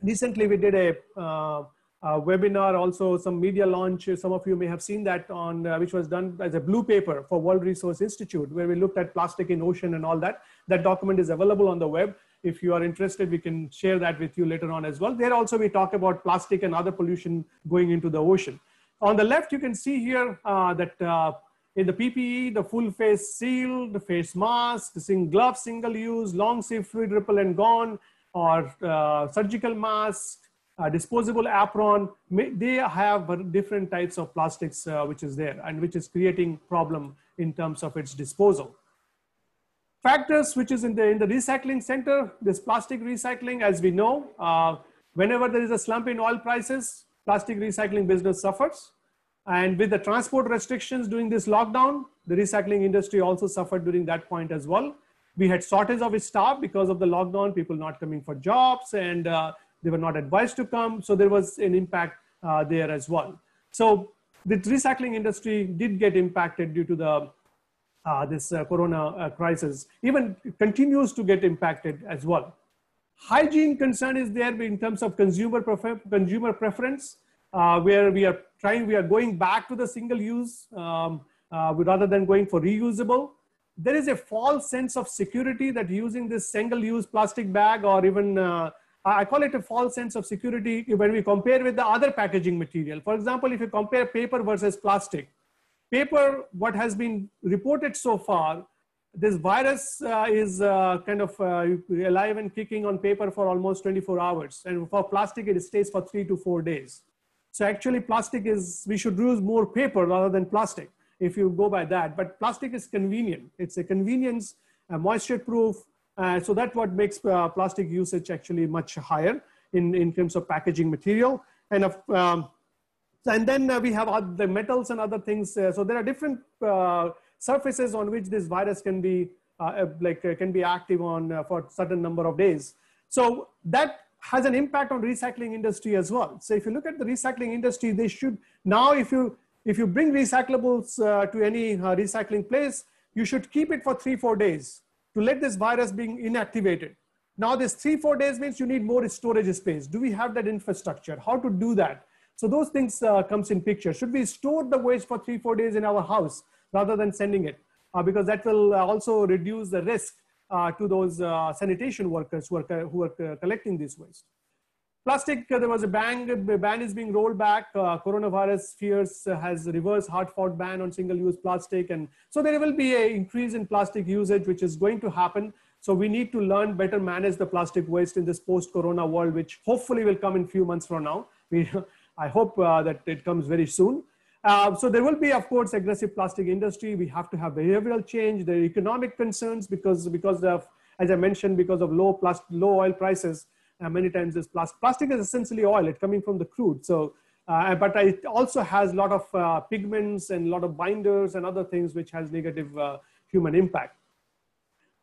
Speaker 5: recently we did a uh, uh, webinar, also some media launch. Some of you may have seen that on, uh, which was done as a blue paper for World Resource Institute, where we looked at plastic in ocean and all that. That document is available on the web. If you are interested, we can share that with you later on as well. There also we talk about plastic and other pollution going into the ocean. On the left, you can see here uh, that uh, in the PPE, the full face seal, the face mask, the sing gloves, single use, long sleeve fluid repellent gone, or uh, surgical mask, uh, disposable apron, they have different types of plastics uh, which is there and which is creating problem in terms of its disposal. Factors which is in the, in the recycling center, this plastic recycling, as we know, uh, whenever there is a slump in oil prices, plastic recycling business suffers. And with the transport restrictions during this lockdown, the recycling industry also suffered during that point as well. We had shortage of staff because of the lockdown, people not coming for jobs and uh, they were not advised to come. So there was an impact uh, there as well. So the recycling industry did get impacted due to the uh, this uh, corona uh, crisis, even continues to get impacted as well. Hygiene concern is there in terms of consumer, prefer consumer preference, uh, where we are trying, we are going back to the single use um, uh, rather than going for reusable. There is a false sense of security that using this single use plastic bag or even I call it a false sense of security when we compare with the other packaging material. For example, if you compare paper versus plastic, paper, what has been reported so far, this virus uh, is uh, kind of uh, alive and kicking on paper for almost 24 hours. And for plastic, it stays for three to four days. So actually plastic is, we should use more paper rather than plastic if you go by that. But plastic is convenient. It's a convenience, moisture proof, uh, so that's what makes uh, plastic usage actually much higher in, in terms of packaging material. And, of, um, and then uh, we have the metals and other things. Uh, so there are different uh, surfaces on which this virus can be like can be active on for certain number of days. So that has an impact on recycling industry as well. So if you look at the recycling industry, they should now if you if you bring recyclables to any recycling place, you should keep it for three four days to let this virus being inactivated. Now this three, four days means you need more storage space. Do we have that infrastructure? How to do that? So those things uh, comes in picture. Should we store the waste for three, four days in our house rather than sending it? Uh, because that will uh, also reduce the risk uh, to those uh, sanitation workers who are, who are collecting this waste. Plastic, uh, there was a ban, the ban is being rolled back. Uh, coronavirus fears uh, has reversed hard fought ban on single use plastic. And so there will be an increase in plastic usage, which is going to happen. So we need to learn better manage the plastic waste in this post corona world, which hopefully will come in few months from now. <laughs> We, I hope uh, that it comes very soon. Uh, so there will be, of course, aggressive plastic industry. We have to have behavioral change. There are economic concerns because, because of, as I mentioned, because of low, plastic, low oil prices, uh, many times this plastic. Plastic is essentially oil, it's coming from the crude. So, uh, but it also has a lot of uh, pigments and a lot of binders and other things which has negative uh, human impact.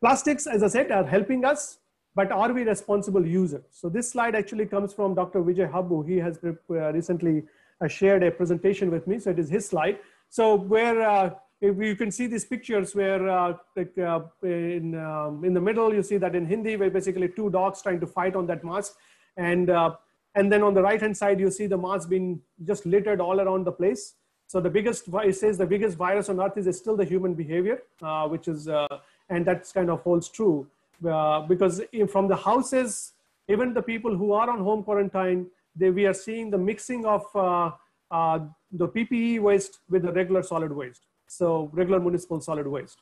Speaker 5: Plastics, as I said, are helping us, but are we responsible users? So this slide actually comes from Dr. Vijay Habbu. He has uh, recently uh, shared a presentation with me. So it is his slide. So where if you can see these pictures where uh, like uh, in, um, in the middle, you see that in Hindi, where basically two dogs trying to fight on that mask. And, uh, and then on the right hand side, you see the mask being just littered all around the place. So the biggest, it says the biggest virus on earth is still the human behavior, uh, which is, uh, and that's kind of holds true. Uh, because from the houses, even the people who are on home quarantine, they, we are seeing the mixing of the PPE waste with the regular solid waste so regular municipal solid waste.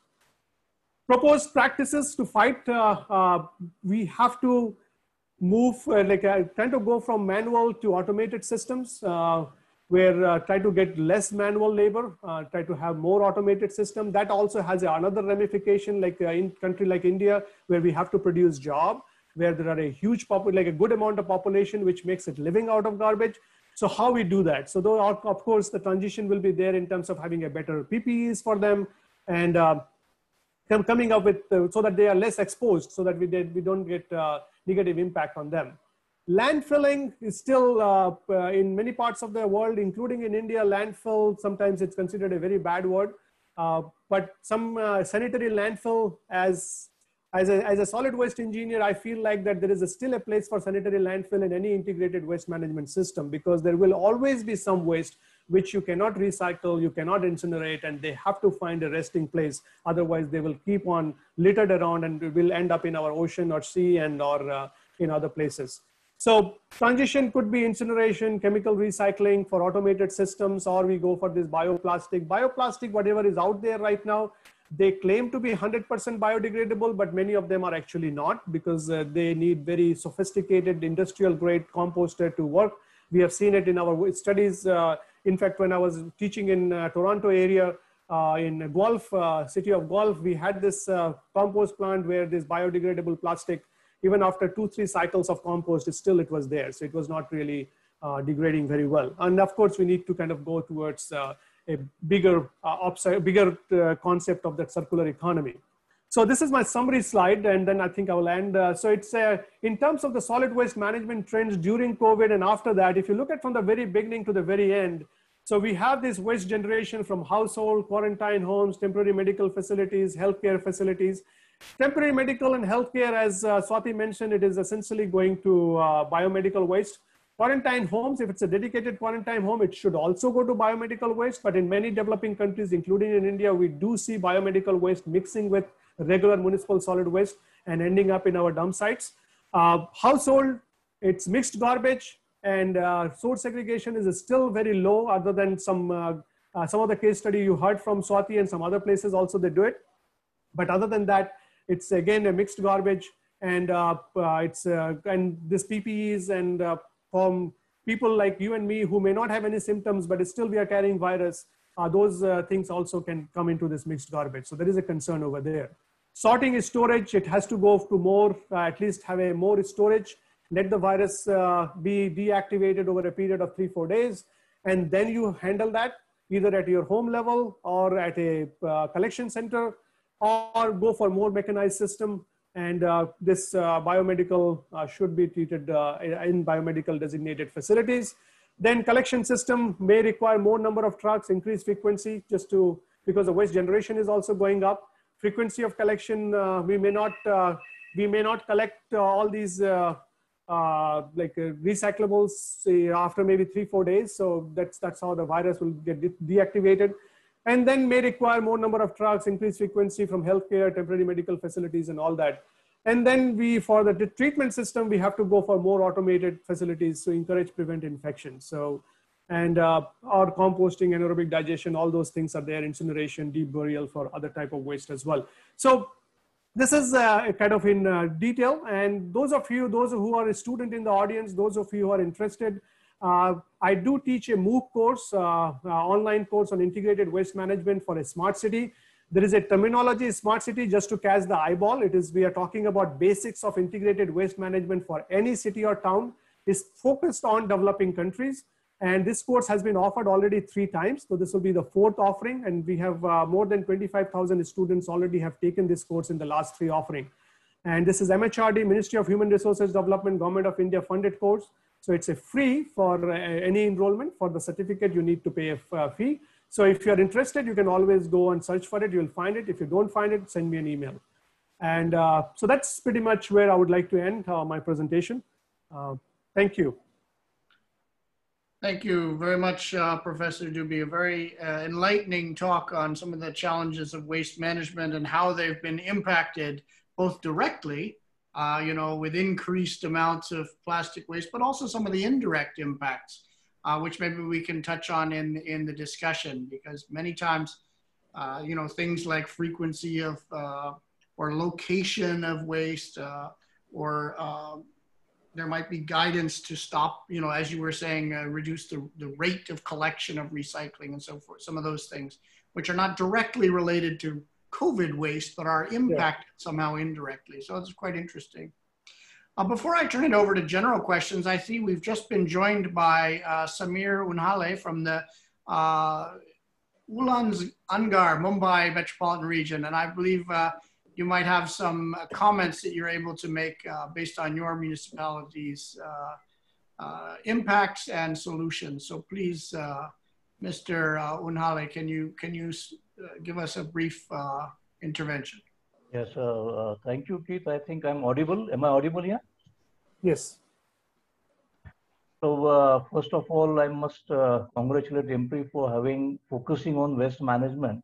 Speaker 5: Proposed practices to fight, uh, uh, we have to move, uh, like uh, trying to go from manual to automated systems. Uh, where uh, try to get less manual labor, uh, try to have more automated system. That also has another ramification, like in country like India, where we have to produce job, where there are a huge like a good amount of population, which makes it living out of garbage. So how we do that? So though, of course, the transition will be there in terms of having a better PPEs for them and uh, coming up with, uh, so that they are less exposed, so that we, did, we don't get uh, negative impact on them. Landfilling is still uh, uh, in many parts of the world, including in India, landfill, sometimes it's considered a very bad word. Uh, but some sanitary landfill as, as a, as a solid waste engineer, I feel like that there is a still a place for sanitary landfill in any integrated waste management system because there will always be some waste which you cannot recycle, you cannot incinerate, and they have to find a resting place. Otherwise, they will keep on littered around and will end up in our ocean or sea and or uh, in other places. So transition could be incineration, chemical recycling for automated systems, or we go for this bioplastic. Bioplastic, whatever is out there right now, they claim to be 100% biodegradable, but many of them are actually not because uh, they need very sophisticated industrial grade composter to work. We have seen it in our studies. Uh, in fact, when I was teaching in uh, Toronto area, uh, in Guelph, uh, city of Guelph, we had this uh, compost plant where this biodegradable plastic even after two, three cycles of compost, it still it was there. So it was not really degrading very well. And of course, we need to kind of go towards a bigger, uh, upside, bigger uh, concept of that circular economy. So this is my summary slide, and then I think I will end. Uh, so it's uh, in terms of the solid waste management trends during COVID and after that, if you look at from the very beginning to the very end, so we have this waste generation from household, quarantine homes, temporary medical facilities, healthcare facilities. Temporary medical and healthcare, as uh, Swati mentioned, it is essentially going to uh, biomedical waste. Quarantine homes, if it's a dedicated quarantine home, it should also go to biomedical waste. But in many developing countries, including in India, we do see biomedical waste mixing with regular municipal solid waste and ending up in our dump sites. Uh, household, it's mixed garbage and uh, source segregation is still very low other than some, uh, uh, some of the case study you heard from Swati and some other places also they do it. But other than that, it's again a mixed garbage, and uh, uh, it's and this PPEs and from people like you and me who may not have any symptoms, but still we are carrying virus. those things also can come into this mixed garbage. So there is a concern over there. Sorting is storage. It has to go to more, at least have a more storage let the virus uh, be deactivated over a period of three, four days, and then you handle that either at your home level or at a uh, collection center or go for more mechanized system. And uh, this uh, biomedical uh, should be treated uh, in biomedical designated facilities. Then collection system may require more number of trucks, increased frequency, just to, because the waste generation is also going up. Frequency of collection, uh, we may not, we may not collect all these like recyclables say, after maybe three, four days. So that's, that's how the virus will get de deactivated and then may require more number of trucks, increased frequency from healthcare, temporary medical facilities and all that. And then we, for the treatment system, we have to go for more automated facilities to encourage prevent infection. So, and uh, our composting, anaerobic digestion, all those things are there, incineration, deep burial for other type of waste as well. So this is uh, kind of in uh, detail. And those of you, those who are a student in the audience, those of you who are interested, I do teach a MOOC course, uh, uh, online course on integrated waste management for a smart city. There is a terminology smart city just to catch the eyeball. It is, we are talking about basics of integrated waste management for any city or town is focused on developing countries. And this course has been offered already three times. So this will be the fourth offering. And we have uh, more than 25,000 students already have taken this course in the last three offering. And this is MHRD, Ministry of Human Resources Development, Government of India funded course. So it's a free for uh, any enrollment. For the certificate, you need to pay a uh, fee. So if you're interested, you can always go and search for it. You'll find it. If you don't find it, send me an email. And uh, so that's pretty much where I would like to end uh, my presentation. Uh, thank you.
Speaker 3: Thank you very much, uh, Professor Dubey. A very enlightening talk on some of the challenges of waste management and how they've been impacted both directly uh, you know, with increased amounts of plastic waste, but also some of the indirect impacts, uh, which maybe we can touch on in, in the discussion, because many times, uh, you know, things like frequency of uh, or location of waste uh, or um, there might be guidance to stop, you know, as you were saying, uh, reduce the, the rate of collection of recycling and so forth, some of those things, which are not directly related to COVID waste, that are impacted yeah. somehow indirectly. So it's quite interesting. Uh, before I turn it over to general questions, I see we've just been joined by uh, Sameer Unhale from the uh, Ulhasnagar, Mumbai metropolitan region. And I believe uh, you might have some uh, comments that you're able to make uh, based on your municipality's uh, uh impacts and solutions. So please, uh, Mr. Unhale, can you, can you give us a brief uh, intervention?
Speaker 6: Yes, uh, uh, thank you, Keith. I think I'm audible. Am I audible here?
Speaker 5: Yes.
Speaker 6: So first of all, I must congratulate IMPRI for having focusing on waste management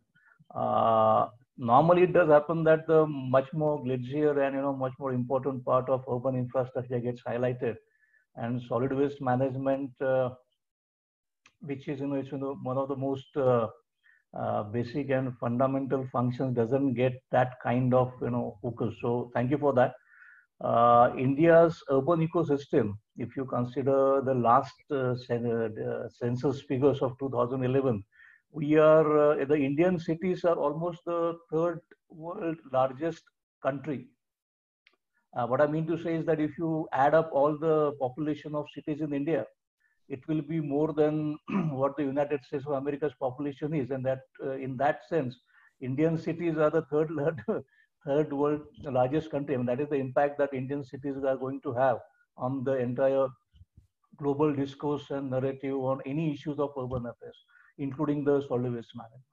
Speaker 6: normally it does happen that the much more glitzier and you know much more important part of urban infrastructure gets highlighted and solid waste management uh, which is you know, it's, you know one of the most uh, uh, basic and fundamental functions doesn't get that kind of you know focus so thank you for that uh, india's urban ecosystem if you consider the last uh, uh, census figures of 2011 we are, uh, the Indian cities are almost the third world largest country. Uh, what I mean to say is that if you add up all the population of cities in India, it will be more than <clears throat> what the United States of America's population is. And that, uh, in that sense, Indian cities are the third, <laughs> third world largest country. I mean, that is the impact that Indian cities are going to have on the entire global discourse and narrative on any issues of urban affairs including the solid waste management.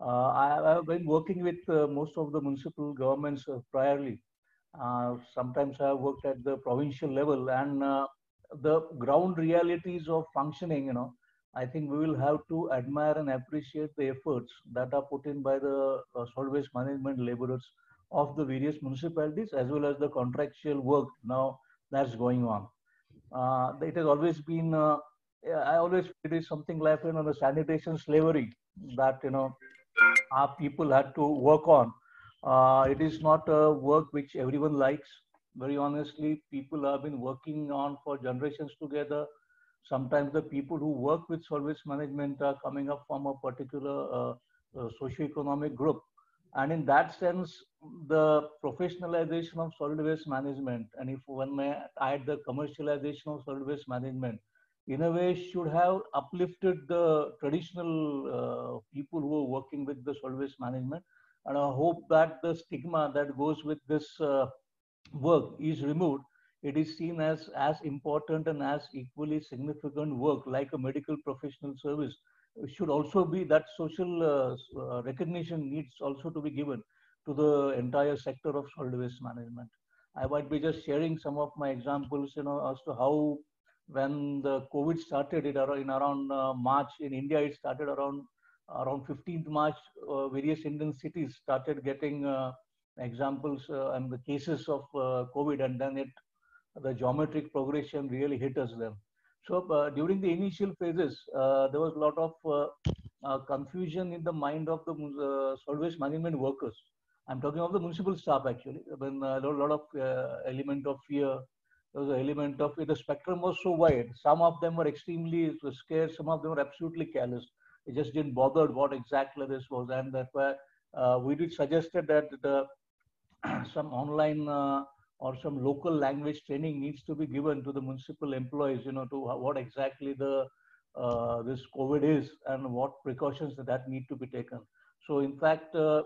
Speaker 6: Uh, I, have been working with uh, most of the municipal governments uh, priorly. sometimes I have worked at the provincial level and the ground realities of functioning, you know, I think we will have to admire and appreciate the efforts that are put in by the uh, solid waste management laborers of the various municipalities as well as the contractual work now that's going on. Uh, it has always been uh, I always it is something like you know the sanitation slavery that you know our people had to work on. Uh, it is not a work which everyone likes. Very honestly, people have been working on for generations together. Sometimes the people who work with service management are coming up from a particular uh, uh, socio-economic group. And in that sense, the professionalization of solid waste management, and if one may add the commercialization of solid waste management, in a way should have uplifted the traditional uh, people who are working with the solid waste management and i hope that the stigma that goes with this uh, work is removed it is seen as as important and as equally significant work like a medical professional service should also be that social uh, uh recognition needs also to be given to the entire sector of solid waste management i might be just sharing some of my examples you know as to how when the COVID started it in around uh, March in India, it started around around 15th March. Uh, various Indian cities started getting uh, examples uh, and the cases of uh, COVID, and then it the geometric progression really hit us then. So uh, during the initial phases, there was a lot of confusion in the mind of the uh, solid waste management workers. I'm talking of the municipal staff actually. When a lot of element of fear, there was an element of. The spectrum was so wide. Some of them were extremely scared. Some of them were absolutely careless. They just didn't bother what exactly this was. And that's why uh, we did suggested that the <clears throat> some online uh, or some local language training needs to be given to the municipal employees, you know, to what exactly the uh, this COVID is and what precautions that need to be taken. So in fact, uh,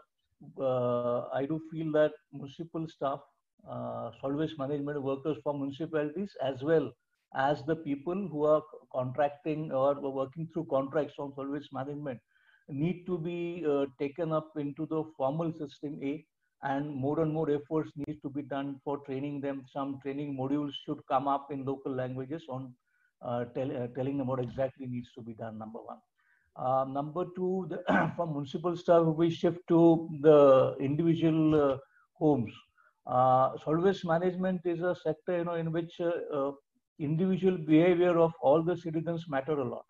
Speaker 6: uh, I do feel that municipal staff uh, solid waste management workers for municipalities as well as the people who are contracting or working through contracts on solid waste management need to be uh, taken up into the formal system A and more and more efforts need to be done for training them. Some training modules should come up in local languages on uh, tell, uh, telling them what exactly needs to be done, number one. Uh, number two, the, <clears throat> from municipal staff, we shift to the individual uh, homes uh, waste management is a sector you know in which uh, individual behavior of all the citizens matter a lot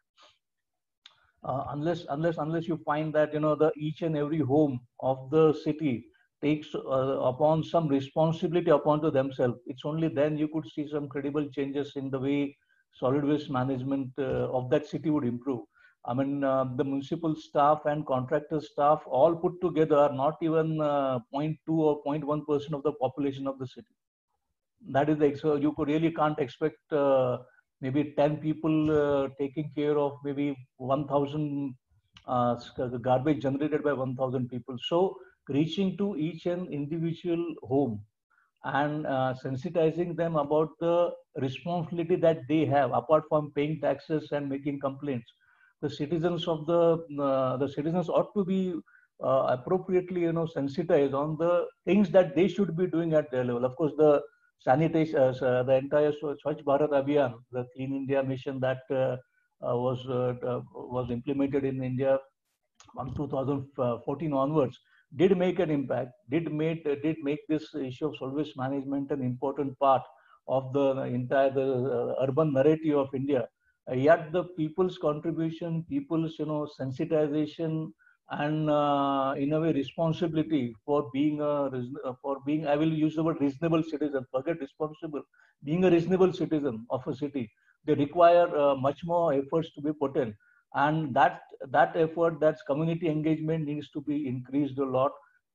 Speaker 6: unless unless unless you find that you know the each and every home of the city takes uh, upon some responsibility upon to themselves, it's only then you could see some credible changes in the way solid waste management uh, of that city would improve. I mean, uh, the municipal staff and contractor staff all put together are not even uh, 0.2 or 0.1 percent of the population of the city. That is the so you could really can't expect uh, maybe 10 people uh, taking care of maybe 1,000 uh, garbage generated by 1,000 people. So reaching to each and individual home and uh, sensitizing them about the responsibility that they have apart from paying taxes and making complaints. The citizens of the uh, the citizens ought to be uh, appropriately you know sensitized on the things that they should be doing at their level. Of course the sanitation uh, the entire Swachh Bharat Abhiyan the clean india mission that uh, uh, was was implemented in india from 2014 onwards did make an impact did make did make this issue of solid waste management an important part of the entire the urban narrative of india yet the people's contribution, people's you know sensitization, and uh, in a way responsibility for being a uh, for being I will use the word reasonable citizen. Forget responsible. Being a reasonable citizen of a city, they require uh, much more efforts to be put in, and that that effort, that's community engagement needs to be increased a lot.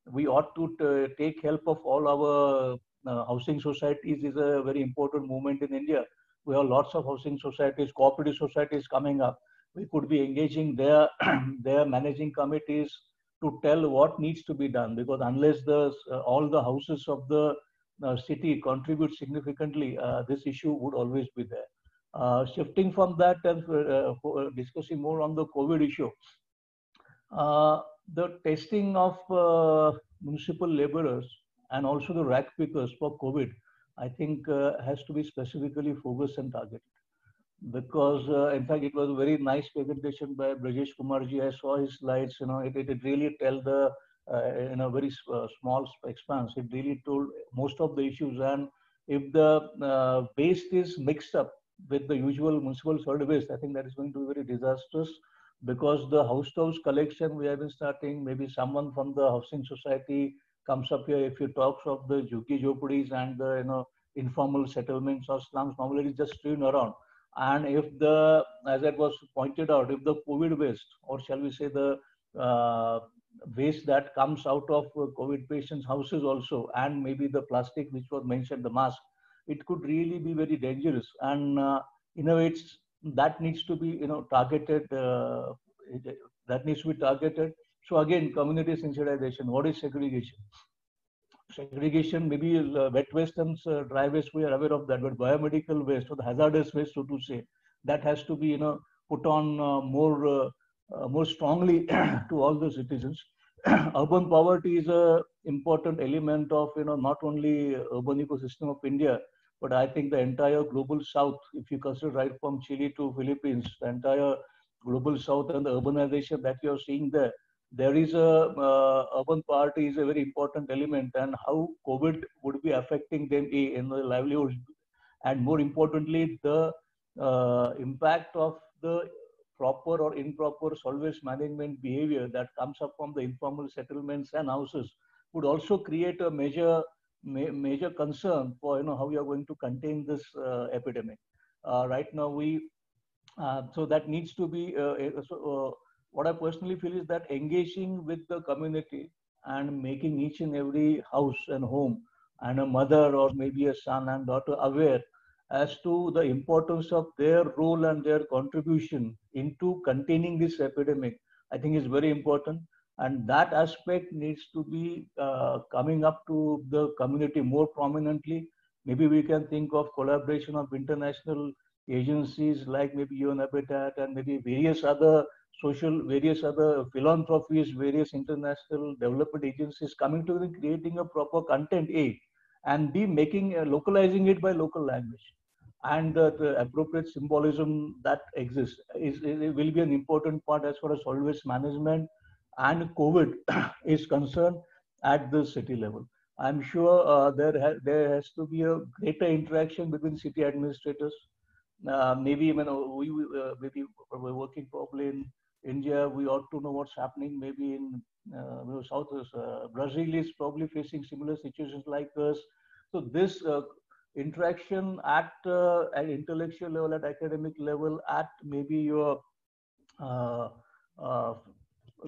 Speaker 6: We ought to take help of all our uh, housing societies. is a very important movement in India we have lots of housing societies, cooperative societies coming up. We could be engaging their, <clears throat> their managing committees to tell what needs to be done because unless the, uh, all the houses of the uh, city contribute significantly, uh, this issue would always be there. Uh, shifting from that and uh, uh, discussing more on the COVID issue, the testing of municipal laborers and also the rag pickers for COVID I think uh, has to be specifically focused and targeted. Because uh, in fact, it was a very nice presentation by Brajesh Kumarji. I saw his slides. You know, it, it, it really tell the uh, in a very uh, small expanse. It really told most of the issues. And if the uh, waste is mixed up with the usual municipal solid waste, I think that is going to be very disastrous because the house to house collection we have been starting. Maybe someone from the housing society comes up here if you talk of the Jhuggi Jhoppadis and the you know informal settlements or slums normally just strewn around. And if the, as it was pointed out, if the COVID waste, or shall we say the uh, waste that comes out of COVID patients' houses also, and maybe the plastic which was mentioned, the mask, it could really be very dangerous. And uh, in a way, it's, that needs to be you know targeted. Uh, that needs to be targeted so again, community sensitization. What is segregation? Segregation, maybe uh, wet waste and uh, dry waste, we are aware of that, but biomedical waste or the hazardous waste, so to say, that has to be, you know, put on uh, more, uh, uh, more strongly <clears throat> to all the citizens. <clears throat> urban poverty is a important element of, you know, not only urban ecosystem of India, but I think the entire global south, if you consider right from Chile to Philippines, the entire global south and the urbanization that you're seeing there, there is a uh, urban part is a very important element. And how COVID would be affecting them in the livelihoods and more importantly, the uh, impact of the proper or improper solid waste management behavior that comes up from the informal settlements and houses would also create a major ma major concern for you know how we are going to contain this uh, epidemic. Uh, right now, we uh, so that needs to be so, what I personally feel is that engaging with the community and making each and every house and home and a mother or maybe a son and daughter aware as to the importance of their role and their contribution into containing this epidemic, I think is very important. And that aspect needs to be uh, coming up to the community more prominently. Maybe we can think of collaboration of international agencies like maybe UN Habitat and maybe various other social, various other philanthropies, various international development agencies coming together and creating a proper content A and B making, uh, localizing it by local language. And the appropriate symbolism that exists is, is, will be an important part as far as solid waste management and COVID <clears throat> is concerned at the city level. I'm sure uh, there, ha there has to be a greater interaction between city administrators. Uh, maybe know, we uh, maybe we're working probably in India, we ought to know what's happening maybe in uh, South uh, Brazil is probably facing similar situations like us. So this uh, interaction at at intellectual level, at academic level, at maybe your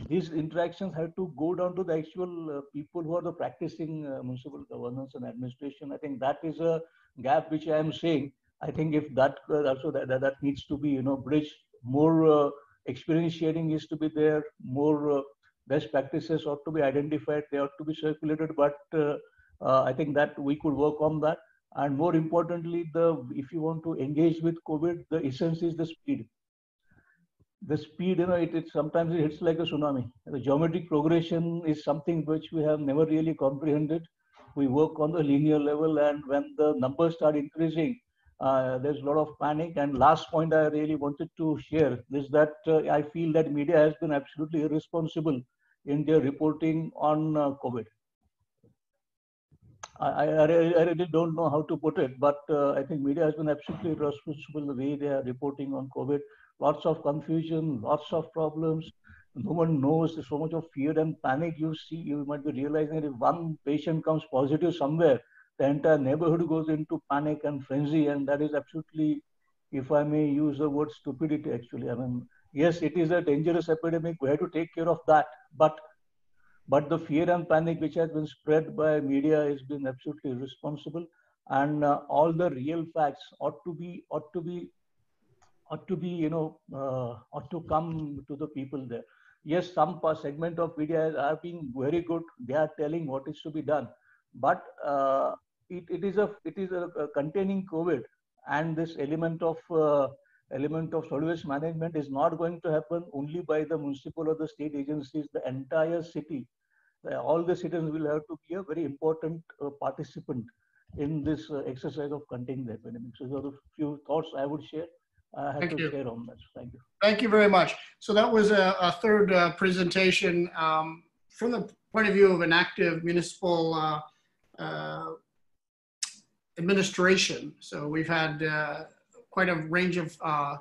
Speaker 6: these interactions have to go down to the actual uh, people who are the practicing uh, municipal governance and administration. I think that is a gap which I am saying. I think if that uh, also that, that, that needs to be you know bridged, more uh, experience sharing is to be there, more uh, best practices ought to be identified, they ought to be circulated, but I think that we could work on that and more importantly the if you want to engage with covid the essence is the speed the speed you know it, it sometimes it hits like a tsunami. The geometric progression is something which we have never really comprehended. We work on the linear level and when the numbers start increasing uh, there's a lot of panic. And last point i really wanted to share is that uh, i feel that media has been absolutely irresponsible in their reporting on uh, covid. I, I, I, really don't know how to put it, but uh, I think media has been absolutely irresponsible the way they are reporting on COVID. Lots of confusion, lots of problems. No one knows. There's so much of fear and panic. You see, you might be realizing that if one patient comes positive somewhere, the entire neighborhood goes into panic and frenzy, and that is absolutely, if I may use the word stupidity. Actually, I mean, yes, it is a dangerous epidemic. We have to take care of that, but but the fear and panic which has been spread by media has been absolutely irresponsible. And uh, all the real facts ought to be ought to be ought to be you know uh, ought to come to the people there. Yes, some segment of media are being very good. They are telling what is to be done, but uh, it, it is a it is a, a containing COVID, and this element of uh, element of solid waste management is not going to happen only by the municipal or the state agencies. The entire city, uh, all the citizens will have to be a very important uh, participant in this uh, exercise of containing the epidemic. So those are the few thoughts I would share. I have Thank to you. share on that. Thank you.
Speaker 3: Thank you very much. So that was a, a third uh, presentation um, from the point of view of an active municipal uh, uh, administration. So we've had quite a range of uh,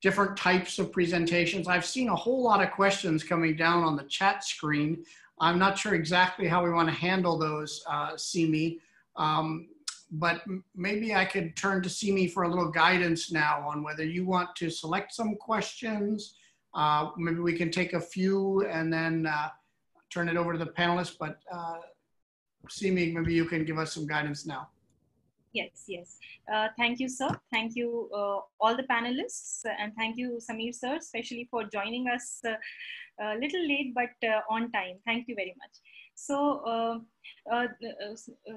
Speaker 3: different types of presentations. I've seen a whole lot of questions coming down on the chat screen. I'm not sure exactly how we want to handle those, uh, Simi, um, but maybe I could turn to Simi for a little guidance now on whether you want to select some questions. Uh, maybe we can take a few and then uh, turn it over to the panelists, but uh, Simi, maybe you can give us some guidance now.
Speaker 2: Yes, yes. Uh, thank you, sir. Thank you, uh, all the panelists, and thank you, Sameer, sir, especially for joining us uh, a little late but uh, on time. Thank you very much. So, uh, uh,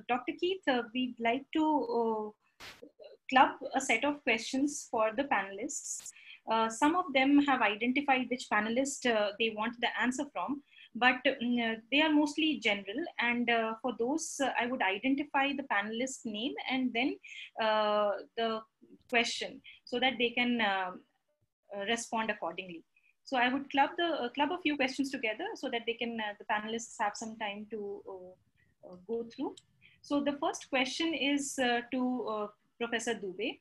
Speaker 2: Dr. Keith, we'd like to club a set of questions for the panelists. some of them have identified which panelist they want the answer from but mm, they are mostly general. And uh, for those, uh, I would identify the panelist name and then uh, the question so that they can respond accordingly. So I would club the club a few questions together so that they can the panelists have some time to go through. So the first question is to Professor Dubey.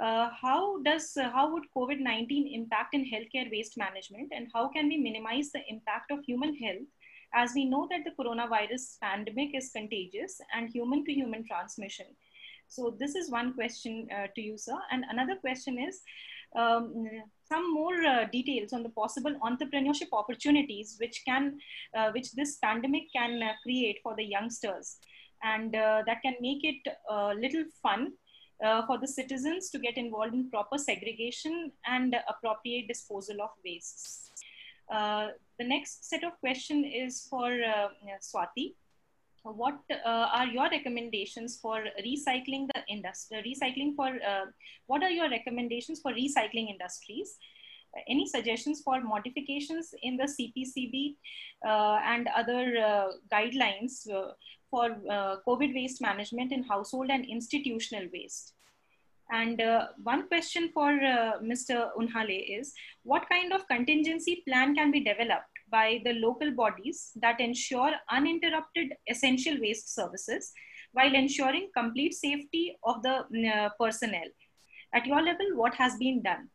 Speaker 2: Uh, how does uh, how would covid-19 impact in healthcare waste management and how can we minimize the impact of human health as we know that the coronavirus pandemic is contagious and human to human transmission so this is one question uh, to you sir and another question is um, some more uh, details on the possible entrepreneurship opportunities which can uh, which this pandemic can uh, create for the youngsters and that can make it a little fun uh, for the citizens to get involved in proper segregation and appropriate disposal of wastes. Uh, the next set of question is for uh, Swati. What uh, are your recommendations for recycling the industry? Recycling for uh, what are your recommendations for recycling industries? any suggestions for modifications in the CPCB uh, and other uh, guidelines uh, for uh, COVID waste management in household and institutional waste. And uh, one question for uh, Mr. Unhale is, what kind of contingency plan can be developed by the local bodies that ensure uninterrupted essential waste services while ensuring complete safety of the uh, personnel? At your level, what has been done?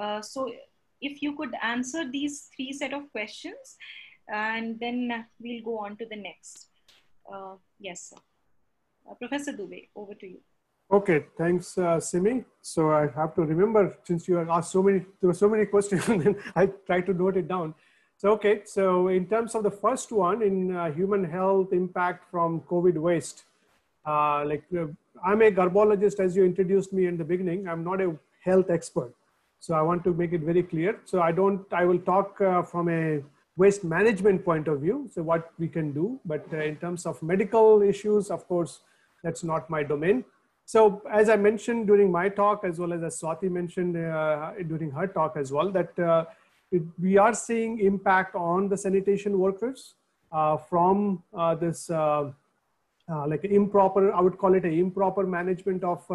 Speaker 2: Uh, so if you could answer these three set of questions, and then we'll go on to the next. Uh, yes. Uh, Professor Dubey, over to you.
Speaker 5: Okay, thanks, uh, Simi. So I have to remember since you asked so many, there were so many <laughs> questions, I try to note it down. So okay, so in terms of the first one in uh, human health impact from COVID waste, uh, like uh, I'm a garbologist, as you introduced me in the beginning. I'm not a health expert, so I want to make it very clear. So I don't, I will talk uh, from a waste management point of view. So what we can do, but uh, in terms of medical issues, of course, that's not my domain. So as I mentioned during my talk, as well as, as Swati mentioned uh, during her talk as well, that it, we are seeing impact on the sanitation workers uh, from uh, this uh, uh, like improper, I would call it a improper management of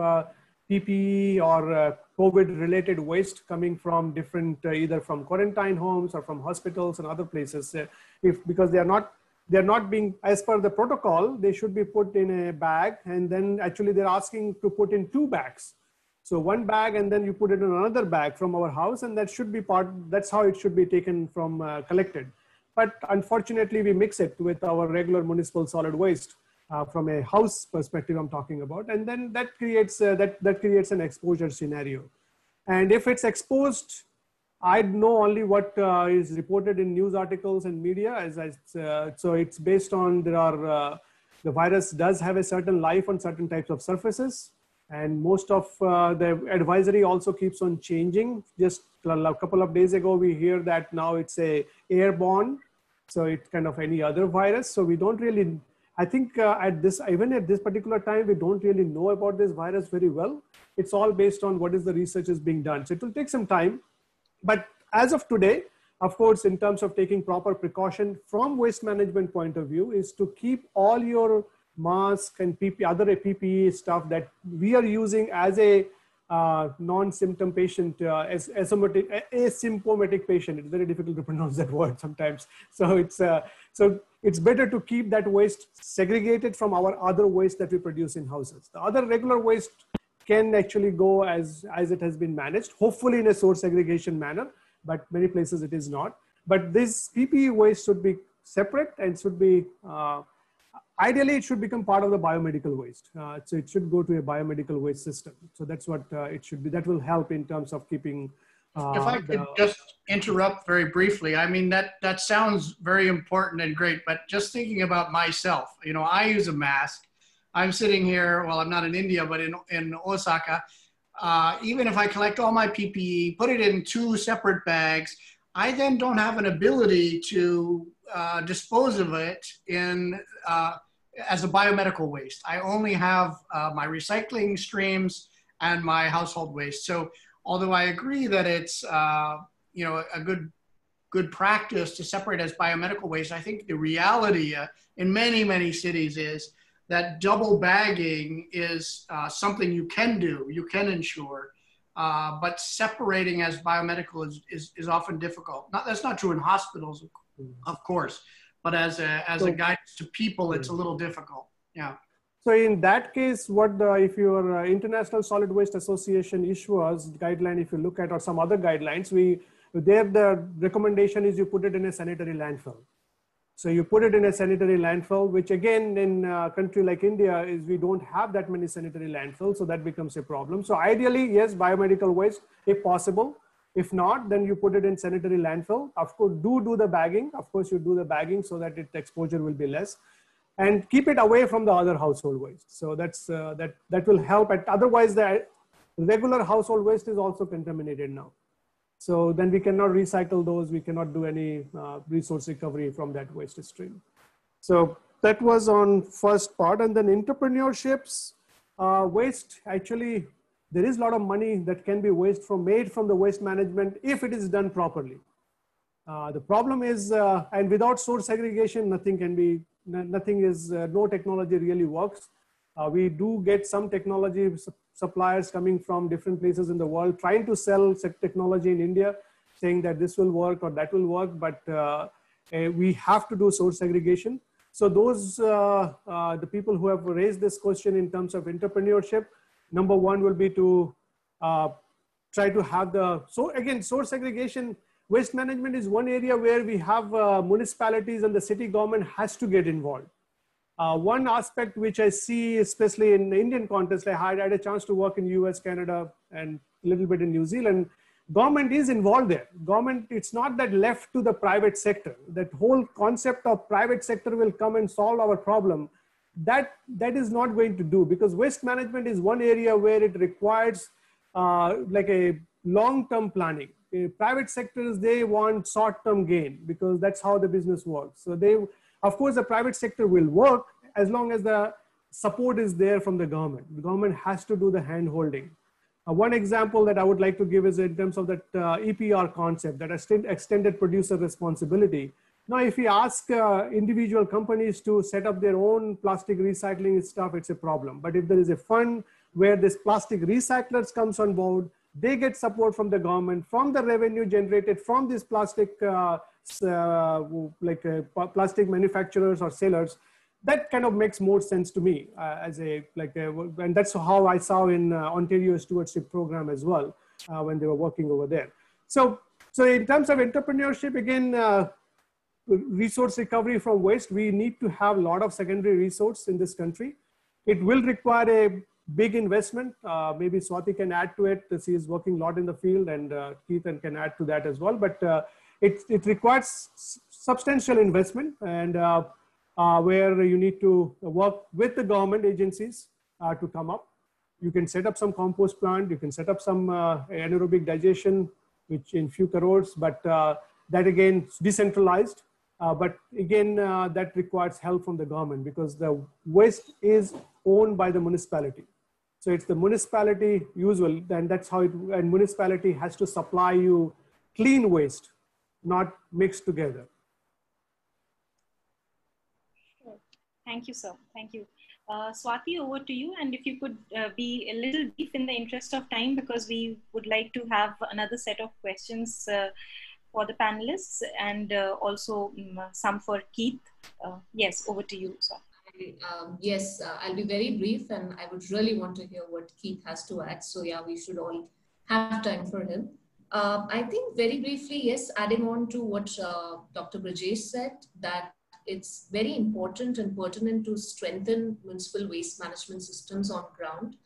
Speaker 5: PPE or COVID related waste coming from different, either from quarantine homes or from hospitals and other places. if because they are not they're not being as per the protocol they should be put in a bag and then actually they're asking to put in two bags so one bag and then you put it in another bag from our house and that should be part that's how it should be taken from uh, collected. But unfortunately we mix it with our regular municipal solid waste uh, from a house perspective i'm talking about. And then that creates uh, that that creates an exposure scenario. And if it's exposed I know only what uh, is reported in news articles and media. As I, uh, so it's based on there are uh, the virus does have a certain life on certain types of surfaces, and most of uh, the advisory also keeps on changing. Just a couple of days ago, we hear that now it's a airborne, so it's kind of any other virus. So we don't really. I think uh, at this even at this particular time, we don't really know about this virus very well. It's all based on what is the research is being done. So it will take some time but as of today, of course, in terms of taking proper precaution from waste management point of view is to keep all your mask and PP, other PPE stuff that we are using as a uh, non-symptom patient, uh, as asymptomatic, asymptomatic patient. It's very difficult to pronounce <laughs> that word sometimes. So it's uh, so it's better to keep that waste segregated from our other waste that we produce in houses. The other regular waste can actually go as, as it has been managed, hopefully in a source segregation manner, but many places it is not. But this PPE waste should be separate and should be, uh, ideally it should become part of the biomedical waste. Uh, so it should go to a biomedical waste system. So that's what uh, it should be. That will help in terms of keeping
Speaker 3: uh, if I could just interrupt very briefly, I mean that that sounds very important and great, but just thinking about myself, you know, I use a mask, I'm sitting here, well, I'm not in India, but in, in Osaka. Uh, even if I collect all my PPE, put it in two separate bags, I then don't have an ability to uh, dispose of it in uh, as a biomedical waste. I only have uh, my recycling streams and my household waste. So although I agree that it's uh, you know a good good practice to separate as biomedical waste, I think the reality uh, in many many cities is that double bagging is uh, something you can do, you can ensure, uh, but separating as biomedical is, is, is, often difficult. Not, that's not true in hospitals, of course, but as a, as so, a guidance to people, it's a little difficult. Yeah.
Speaker 5: So in that case, what the, if your uh, International Solid Waste Association issues guideline, if you look at or some other guidelines, we there the recommendation is you put it in a sanitary landfill. So you put it in a sanitary landfill, which again in a country like India is we don't have that many sanitary landfills, so that becomes a problem. So ideally, yes, biomedical waste if possible. If not, then you put it in sanitary landfill. Of course, do do the bagging. Of course, you do the bagging so that its exposure will be less, and keep it away from the other household waste. So that's uh, that that will help. At, otherwise, the regular household waste is also contaminated now. So then we cannot recycle those. We cannot do any uh, resource recovery from that waste stream. So that was on first part. And then entrepreneurships, uh, waste, actually, there is a lot of money that can be waste from made from the waste management if it is done properly. Uh, the problem is, uh, and without source segregation, nothing can be, nothing is, uh, no technology really works. Uh, we do get some technology suppliers coming from different places in the world trying to sell technology in India, saying that this will work or that will work, but uh, uh, we have to do source segregation. So those, uh, the people who have raised this question in terms of entrepreneurship, number one will be to uh, try to have the, so again, source segregation, waste management is one area where we have uh, municipalities and the city government has to get involved. Uh, one aspect which I see, especially in Indian context, I had, I had a chance to work in US, Canada, and a little bit in New Zealand. Government is involved there. Government, it's not that left to the private sector. That whole concept of private sector will come and solve our problem. That, that is not going to do because waste management is one area where it requires uh, like a long-term planning. Private sectors, they want short-term gain because that's how the business works. So they, of course, the private sector will work as long as the support is there from the government. The government has to do the hand holding. Uh, one example that I would like to give is in terms of that uh, EPR concept, that extended producer responsibility. Now, if we ask uh, individual companies to set up their own plastic recycling stuff, it's a problem. But if there is a fund where this plastic recyclers comes on board, they get support from the government, from the revenue generated from these plastic, uh, uh, like uh, plastic manufacturers or sellers, that kind of makes more sense to me uh, as a, like, a, and that's how I saw in uh, Ontario Stewardship Program as well, uh, when they were working over there. So, so in terms of entrepreneurship, again, resource recovery from waste, we need to have a lot of secondary resource in this country. It will require a big investment. Uh, maybe Swati can add to it. She is working a lot in the field and uh, Keith can add to that as well. But uh, it, it requires substantial investment and uh, uh, where you need to work with the government agencies uh, to come up. You can set up some compost plant. You can set up some anaerobic digestion, which in few crores, but that again decentralized. But again, that requires help from the government because the waste is owned by the municipality. So it's the municipality usual, and that's how it, and municipality has to supply you clean waste, not mixed together.
Speaker 2: Thank you, sir. Thank you. Uh, Swati, over to you. And if you could uh, be a little brief in the interest of time, because we would like to have another set of questions uh, for the panelists and uh, also um, some for Keith. Uh, yes, over to you, sir.
Speaker 4: Um, yes, I'll be very brief and I would really want to hear what Keith has to add. So yeah, we should all have time for him. Uh, I think very briefly, yes, adding on to what uh, Dr. Brajesh said, that it's very important and pertinent to strengthen municipal waste management systems on ground.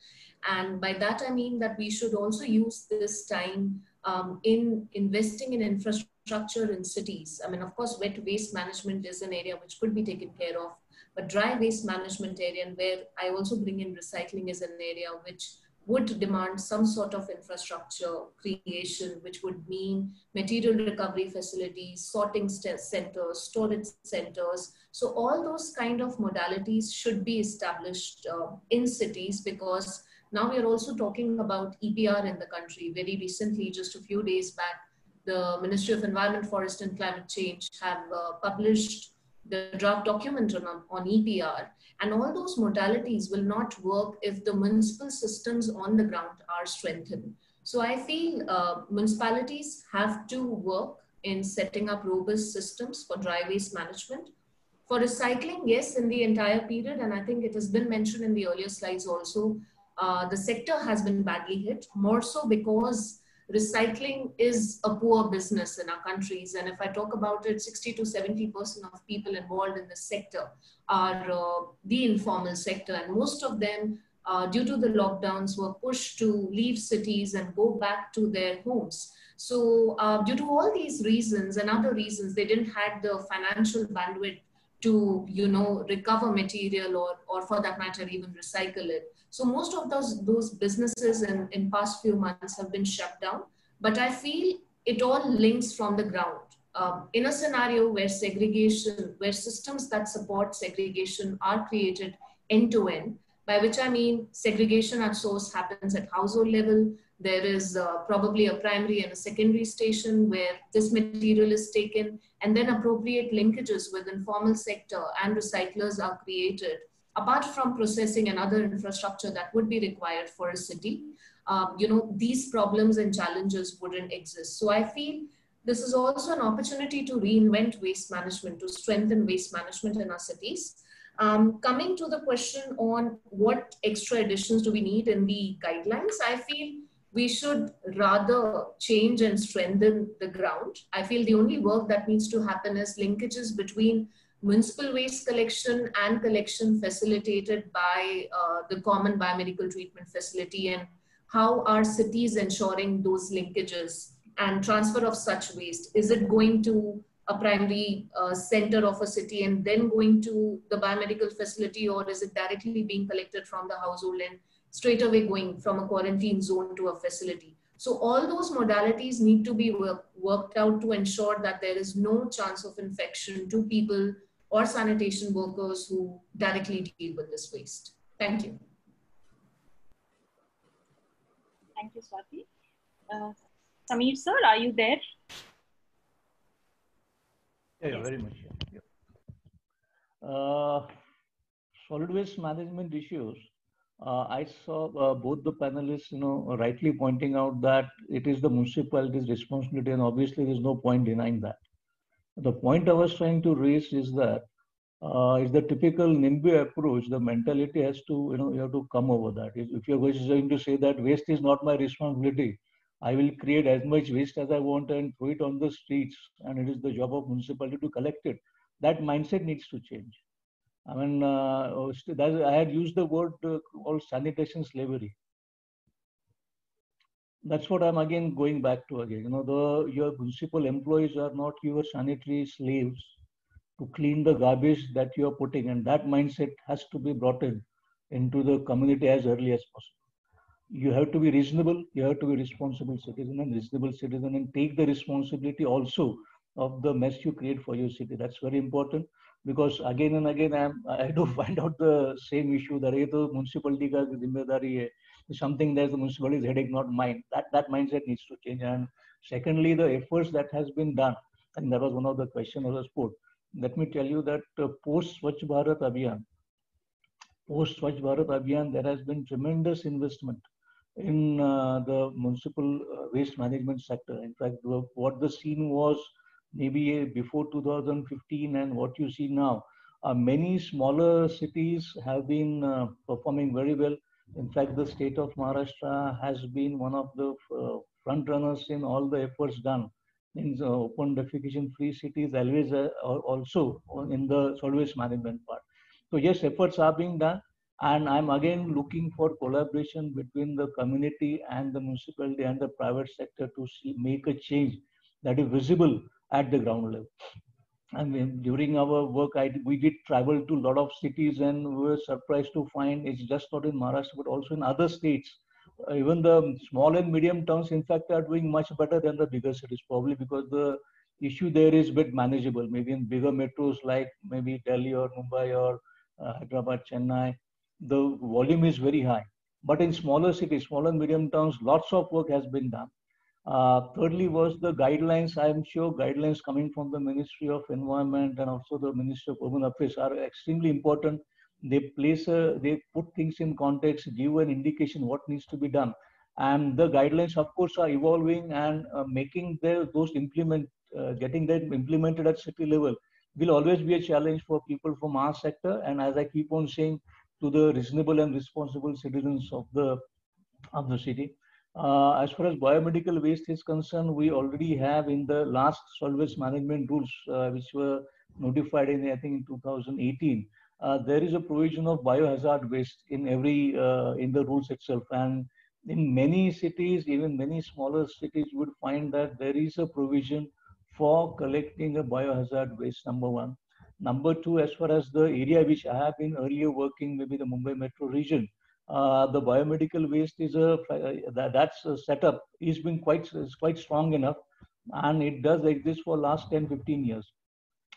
Speaker 4: And by that, I mean that we should also use this time um, in investing in infrastructure in cities. I mean, of course, wet waste management is an area which could be taken care of but dry waste management area and where I also bring in recycling is an area which would demand some sort of infrastructure creation, which would mean material recovery facilities, sorting centers, storage centers. So all those kind of modalities should be established uh, in cities because now we are also talking about EPR in the country. Very recently, just a few days back, the Ministry of Environment, Forest and Climate Change have uh, published the draft document on, on EPR. And all those modalities will not work if the municipal systems on the ground are strengthened. So I feel uh, municipalities have to work in setting up robust systems for dry waste management. For recycling, yes, in the entire period, and I think it has been mentioned in the earlier slides also, uh, the sector has been badly hit, more so because recycling is a poor business in our countries. And if I talk about it, 60 to 70% of people involved in this sector are uh, the informal sector. And most of them, uh, due to the lockdowns, were pushed to leave cities and go back to their homes. So uh, due to all these reasons and other reasons, they didn't have the financial bandwidth to, you know, recover material or, or for that matter, even recycle it. So most of those, those businesses in, in past few months have been shut down, but I feel it all links from the ground. Um, in a scenario where segregation, where systems that support segregation are created end to end, by which I mean segregation at source happens at household level. There is uh, probably a primary and a secondary station where this material is taken and then appropriate linkages with informal sector and recyclers are created apart from processing and other infrastructure that would be required for a city, um, you know, these problems and challenges wouldn't exist. So I feel this is also an opportunity to reinvent waste management, to strengthen waste management in our cities. Um, coming to the question on what extra additions do we need in the guidelines, I feel we should rather change and strengthen the ground. I feel the only work that needs to happen is linkages between municipal waste collection and collection facilitated by uh, the common biomedical treatment facility and how are cities ensuring those linkages and transfer of such waste? Is it going to a primary uh, center of a city and then going to the biomedical facility or is it directly being collected from the household and straight away going from a quarantine zone to a facility? So all those modalities need to be work, worked out to ensure that there is no chance of infection to people or sanitation workers who directly deal with this waste. Thank you.
Speaker 2: Thank you, Swati. Uh, Sameer sir, are you there?
Speaker 6: Yeah, yeah very much. Yeah. Uh, solid waste management issues. Uh, I saw uh, both the panelists, you know, rightly pointing out that it is the municipality's responsibility, and obviously there's no point denying that. The point I was trying to raise is that uh, is the typical NIMBY approach. The mentality has to, you know, you have to come over that. If, if you're going to say that waste is not my responsibility, I will create as much waste as I want and throw it on the streets, and it is the job of municipality to collect it. That mindset needs to change. I mean, uh, oh, I had used the word uh, called sanitation slavery. That's what I'm again going back to again. You know, the your municipal employees are not your sanitary slaves to clean the garbage that you are putting, and that mindset has to be brought in into the community as early as possible you have to be reasonable, you have to be responsible citizen and reasonable citizen and take the responsibility also of the mess you create for your city. That's very important because again and again I, am, I do find out the same issue that the municipality ka zimmedari is something that the municipality's headache, not mine. That, that mindset needs to change. And secondly, the efforts that has been done, and that was one of the questions I was put. Let me tell you that uh, post Swachh Bharat Abhiyan, post Swachh Bharat Abhiyan, there has been tremendous investment in uh, the municipal uh, waste management sector. In fact, what the scene was maybe before 2015 and what you see now, uh, many smaller cities have been uh, performing very well. In fact, the state of Maharashtra has been one of the uh, front runners in all the efforts done in the open defecation free cities, always uh, also in the solid waste management part. So yes, efforts are being done. And I'm again looking for collaboration between the community and the municipality and the private sector to see, make a change that is visible at the ground level. Mean, during our work, I, we did travel to a lot of cities and we were surprised to find it's just not in Maharashtra, but also in other states. Uh, even the small and medium towns, in fact, are doing much better than the bigger cities, probably because the issue there is a bit manageable. Maybe in bigger metros like maybe Delhi or Mumbai or uh, Hyderabad, Chennai, the volume is very high. But in smaller cities, small and medium towns, lots of work has been done. Uh, thirdly was the guidelines. I'm sure guidelines coming from the Ministry of Environment and also the Ministry of Urban Affairs are extremely important. They place a, they put things in context, give an indication what needs to be done. And the guidelines, of course, are evolving and uh, making those implement, uh, getting them implemented at city level will always be a challenge for people from our sector. And as I keep on saying, to the reasonable and responsible citizens of the of the city. Uh, as far as biomedical waste is concerned, we already have in the last solid waste management rules, uh, which were notified in I think in 2018. Uh, there is a provision of biohazard waste in every uh, in the rules itself, and in many cities, even many smaller cities, would find that there is a provision for collecting a biohazard waste. Number one, Number two, as far as the area which I have been earlier working, maybe the Mumbai metro region, uh, the biomedical waste is a that, that's a setup is been quite is quite strong enough, and it does exist for last 10, 15 years.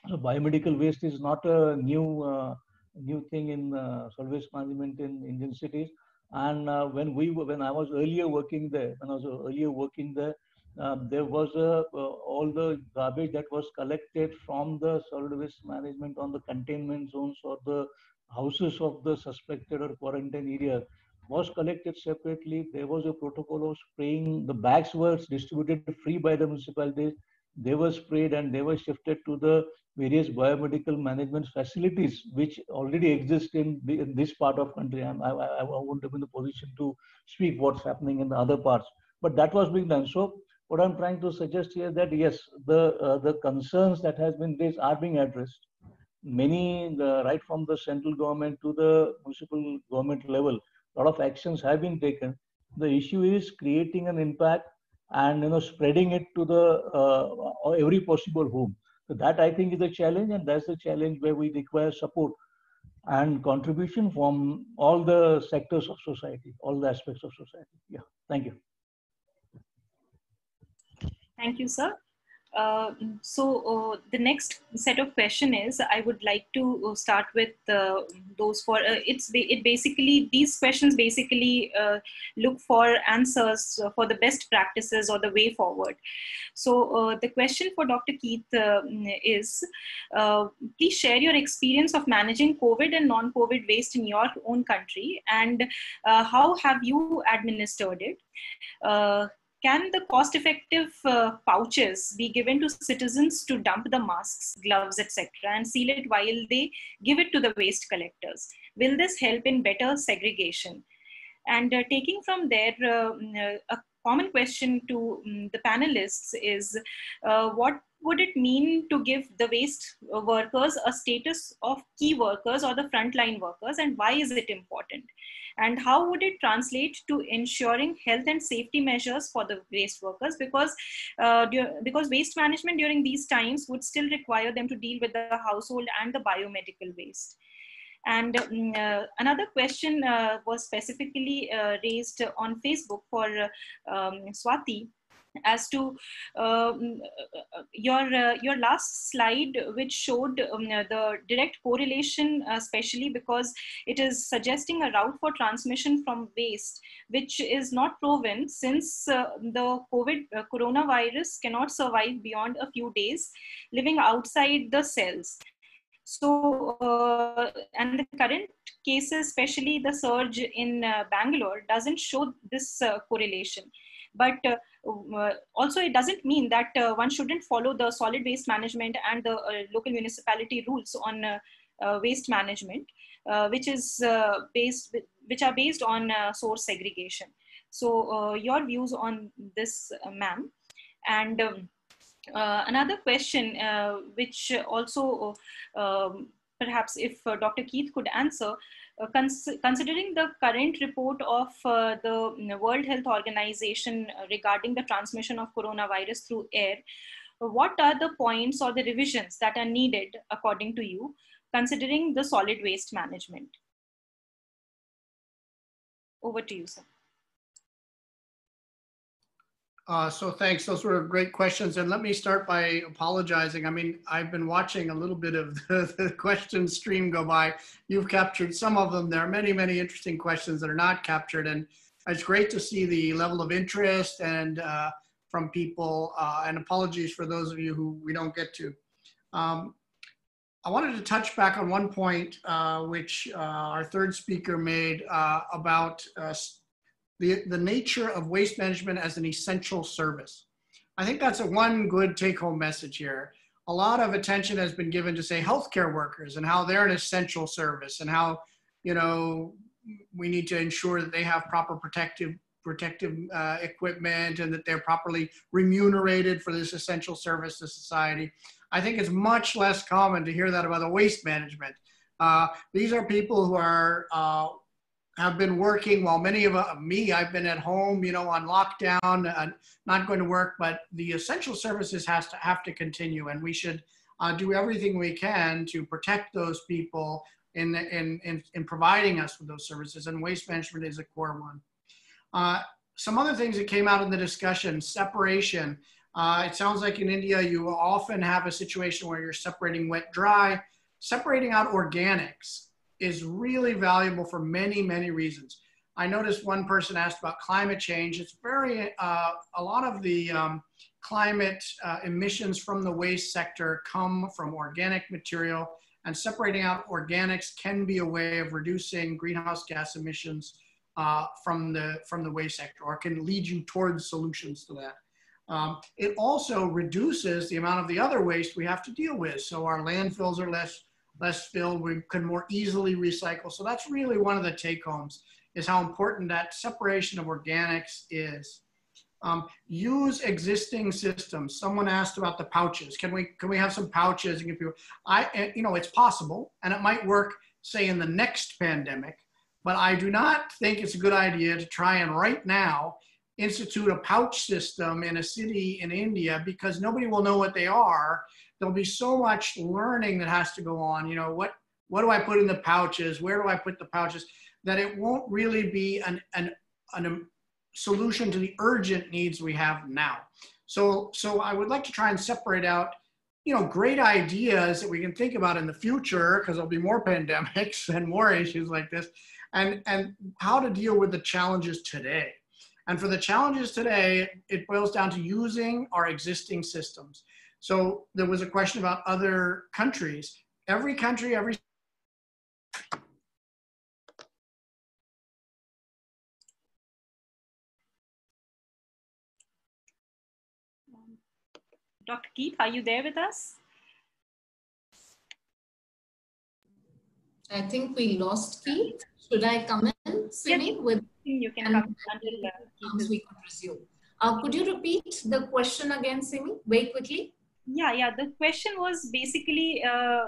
Speaker 6: So biomedical waste is not a new uh, new thing in uh, solid waste management in Indian cities. And uh, when we when I was earlier working there, when I was earlier working there, um, there was a, uh, all the garbage that was collected from the solid waste management on the containment zones or the houses of the suspected or quarantine area was collected separately. There was a protocol of spraying. The bags were distributed free by the municipalities. They were sprayed and they were shifted to the various biomedical management facilities which already exist in, the, in this part of country. I'm, I, I won't be in the position to speak what's happening in the other parts, but that was being done. So what I'm trying to suggest here that yes, the uh, the concerns that has been raised are being addressed. Many, the, right from the central government to the municipal government level, a lot of actions have been taken. The issue is creating an impact and you know spreading it to the uh, every possible home so that I think is a challenge, and that's the challenge where we require support and contribution from all the sectors of society, all the aspects of society. Yeah, thank you.
Speaker 2: Thank you, sir. Uh, so uh, the next set of question is I would like to uh, start with uh, those for uh, it's it basically these questions basically look for answers for the best practices or the way forward. So the question for Dr. Keith is please share your experience of managing COVID and non-COVID waste in your own country and how have you administered it can the cost effective uh, pouches be given to citizens to dump the masks, gloves, etc., and seal it while they give it to the waste collectors? Will this help in better segregation? And uh, taking from there, uh, mm, uh a common question to um, the panelists is uh, what would it mean to give the waste workers a status of key workers or the frontline workers, and why is it important? And how would it translate to ensuring health and safety measures for the waste workers? Because uh, because waste management during these times would still require them to deal with the household and the biomedical waste. And um, uh, another question uh, was specifically uh, raised on Facebook for um, Swati as to um, your uh, your last slide which showed um, the direct correlation uh, especially because it is suggesting a route for transmission from waste which is not proven since uh, the covid uh, coronavirus cannot survive beyond a few days living outside the cells. So uh, and the current cases especially the surge in uh, bangalore doesn't show this correlation but uh, uh, also it doesn't mean that uh, one shouldn't follow the solid waste management and the local municipality rules on waste management, which is based, which are based on source segregation. So your views on this, ma'am, and. Um, uh, another question, uh, which also um, perhaps if uh, Dr. Keith could answer, uh, Uh, cons considering the current report of uh, the mm, World Health Organization uh, regarding the transmission of coronavirus through air, uh, what are the points or the revisions that are needed according to you, considering the solid waste management? Over to you, sir.
Speaker 3: Uh, so thanks. Those were great questions. And let me start by apologizing. I mean, I've been watching a little bit of <laughs> the, the question stream go by. You've captured some of them. There are many, many interesting questions that are not captured. And it's great to see the level of interest and uh, from people. Uh, and apologies for those of you who we don't get to. Um, I wanted to touch back on one point uh, which uh, our third speaker made uh, about the, the nature of waste management as an essential service. I think that's a one good take home message here. A lot of attention has been given to say healthcare workers and how they're an essential service and how, you know, we need to ensure that they have proper protective protective uh, equipment and that they're properly remunerated for this essential service to society. I think it's much less common to hear that about the waste management. Uh, these are people who are uh, have been working. While many of uh, me i've been at home you know on lockdown uh, not going to work but the essential services has to have to continue and we should uh, do everything we can to protect those people in, in, in, in, providing us with those services and waste management is a core one. Uh, some other things that came out in the discussion separation. Uh, it sounds like in india you often have a situation where you're separating wet dry separating out organics is really valuable for many, many reasons. I noticed one person asked about climate change. It's very, uh, a lot of the um, climate uh, emissions from the waste sector come from organic material and separating out organics can be a way of reducing greenhouse gas emissions uh, from, the, from the waste sector or can lead you towards solutions to that. Um, it also reduces the amount of the other waste we have to deal with. So our landfills are less less filled. We can more easily recycle. So that's really one of the take homes is how important that separation of organics is. Um, use existing systems. Someone asked about the pouches. Can we can we have some pouches and give people? I you know it's possible and it might work. Say in the next pandemic, but I do not think it's a good idea to try and right now institute a pouch system in a city in India because nobody will know what they are. There'll be so much learning that has to go on. You know what what do I put in the pouches? Where do I put the pouches? That it won't really be an an an um, solution to the urgent needs we have now. So, so I would like to try and separate out, you know, great ideas that we can think about in the future because there'll be more <laughs> pandemics and more issues like this, and and how to deal with the challenges today. And for the challenges today, it boils down to using our existing systems. So there was a question about other countries. Every country, every
Speaker 2: Dr. Keith, are you there with us?
Speaker 4: I think we lost Keith. Should I come in, Simi? Yes, with
Speaker 2: you can come until
Speaker 4: uh, we could resume. Uh, could you repeat the question again, Simi, very quickly?
Speaker 2: Yeah, yeah. The question was basically uh,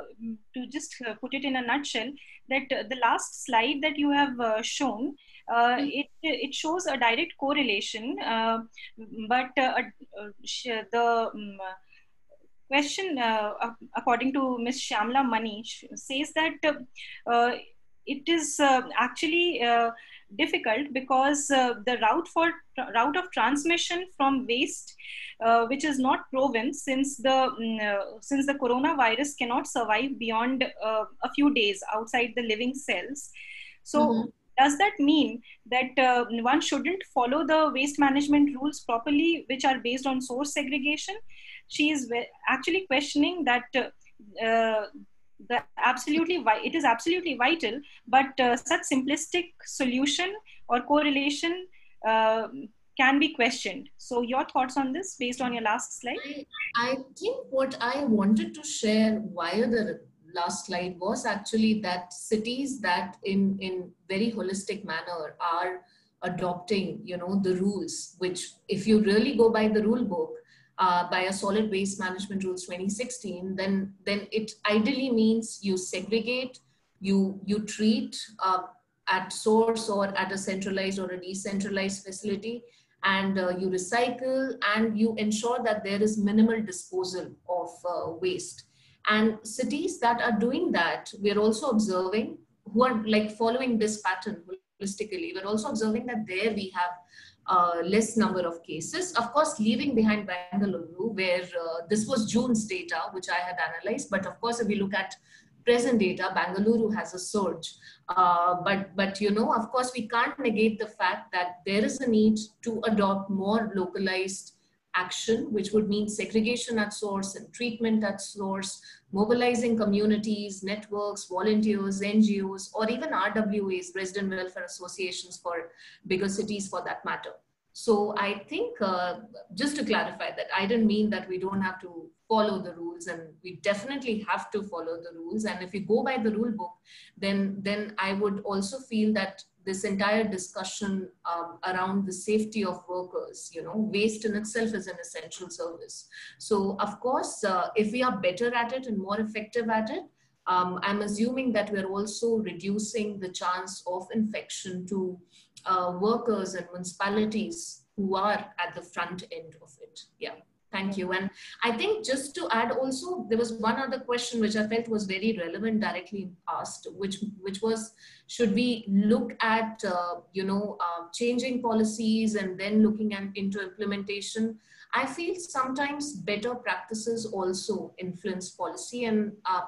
Speaker 2: to just uh, put it in a nutshell that uh, the last slide that you have uh, shown uh, mm-hmm. it it shows a direct correlation, uh, but uh, the um, question, according to Ms. Shamla Manish, says that it is actually difficult because uh, the route for route of transmission from waste uh, which is not proven since the um, uh, since the coronavirus cannot survive beyond a few days outside the living cells. So mm-hmm. does that mean that uh, one shouldn't follow the waste management rules properly which are based on source segregation? She is actually questioning that uh, uh, the absolutely it is absolutely vital but uh, such simplistic solution or correlation uh, can be questioned. So your thoughts on this based on your last slide?
Speaker 4: I, I think what i wanted to share via the last slide was actually that cities that in in very holistic manner are adopting you know the rules which if you really go by the rule book uh, by a solid waste management rules 2016 then then it ideally means you segregate you you treat uh, at source or at a centralized or a decentralized facility and uh, you recycle and you ensure that there is minimal disposal of uh, waste and cities that are doing that, we're also observing who are like following this pattern holistically. We're also observing that there we have uh, less number of cases. Of course, leaving behind Bangalore, where uh, this was June's data, which I had analyzed. But of course, if we look at present data, Bangalore has a surge. Uh, but, but, you know, of course, we can't negate the fact that there is a need to adopt more localized action, which would mean segregation at source and treatment at source, mobilizing communities, networks, volunteers, NGOs, or even RWAs, resident welfare associations for bigger cities for that matter. So I think, uh, just to clarify that, I didn't mean that we don't have to follow the rules and we definitely have to follow the rules. And if we go by the rule book, then, then I would also feel that this entire discussion um, around the safety of workers you know waste in itself is an essential service. So of course uh, if we are better at it and more effective at it um, i'm assuming that we're also reducing the chance of infection to uh, workers and municipalities who are at the front end of it. Yeah Thank you. And I think just to add also, there was one other question which I felt was very relevant directly asked, which, which was, should we look at, uh, you know, uh, changing policies and then looking at, into implementation? I feel sometimes better practices also influence policy and uh,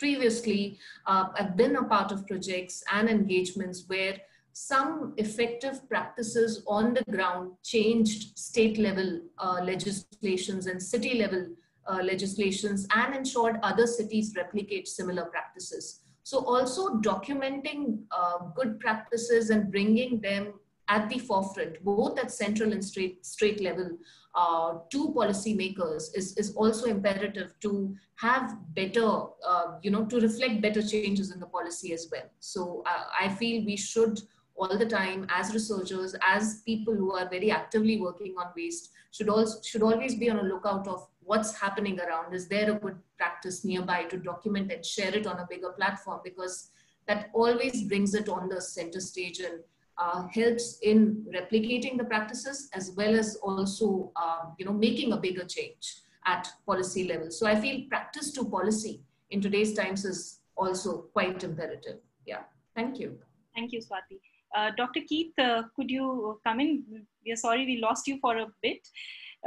Speaker 4: previously uh, I've been a part of projects and engagements where some effective practices on the ground changed state level uh, legislations and city level uh, legislations and ensured other cities replicate similar practices. So also documenting uh, good practices and bringing them at the forefront, both at central and state, state level, uh, to policymakers is, is also imperative to have better, uh, you know, to reflect better changes in the policy as well. So uh, I feel we should all the time as researchers, as people who are very actively working on waste, should also should always be on a lookout of what's happening around. Is there a good practice nearby to document and share it on a bigger platform? Because that always brings it on the center stage and uh, helps in replicating the practices as well as also um, you know making a bigger change at policy level. So I feel practice to policy in today's times is also quite imperative. Yeah, thank you.
Speaker 2: Thank you, Swati. Uh, Dr. Keith, uh, could you come in? We are sorry we lost you for a bit.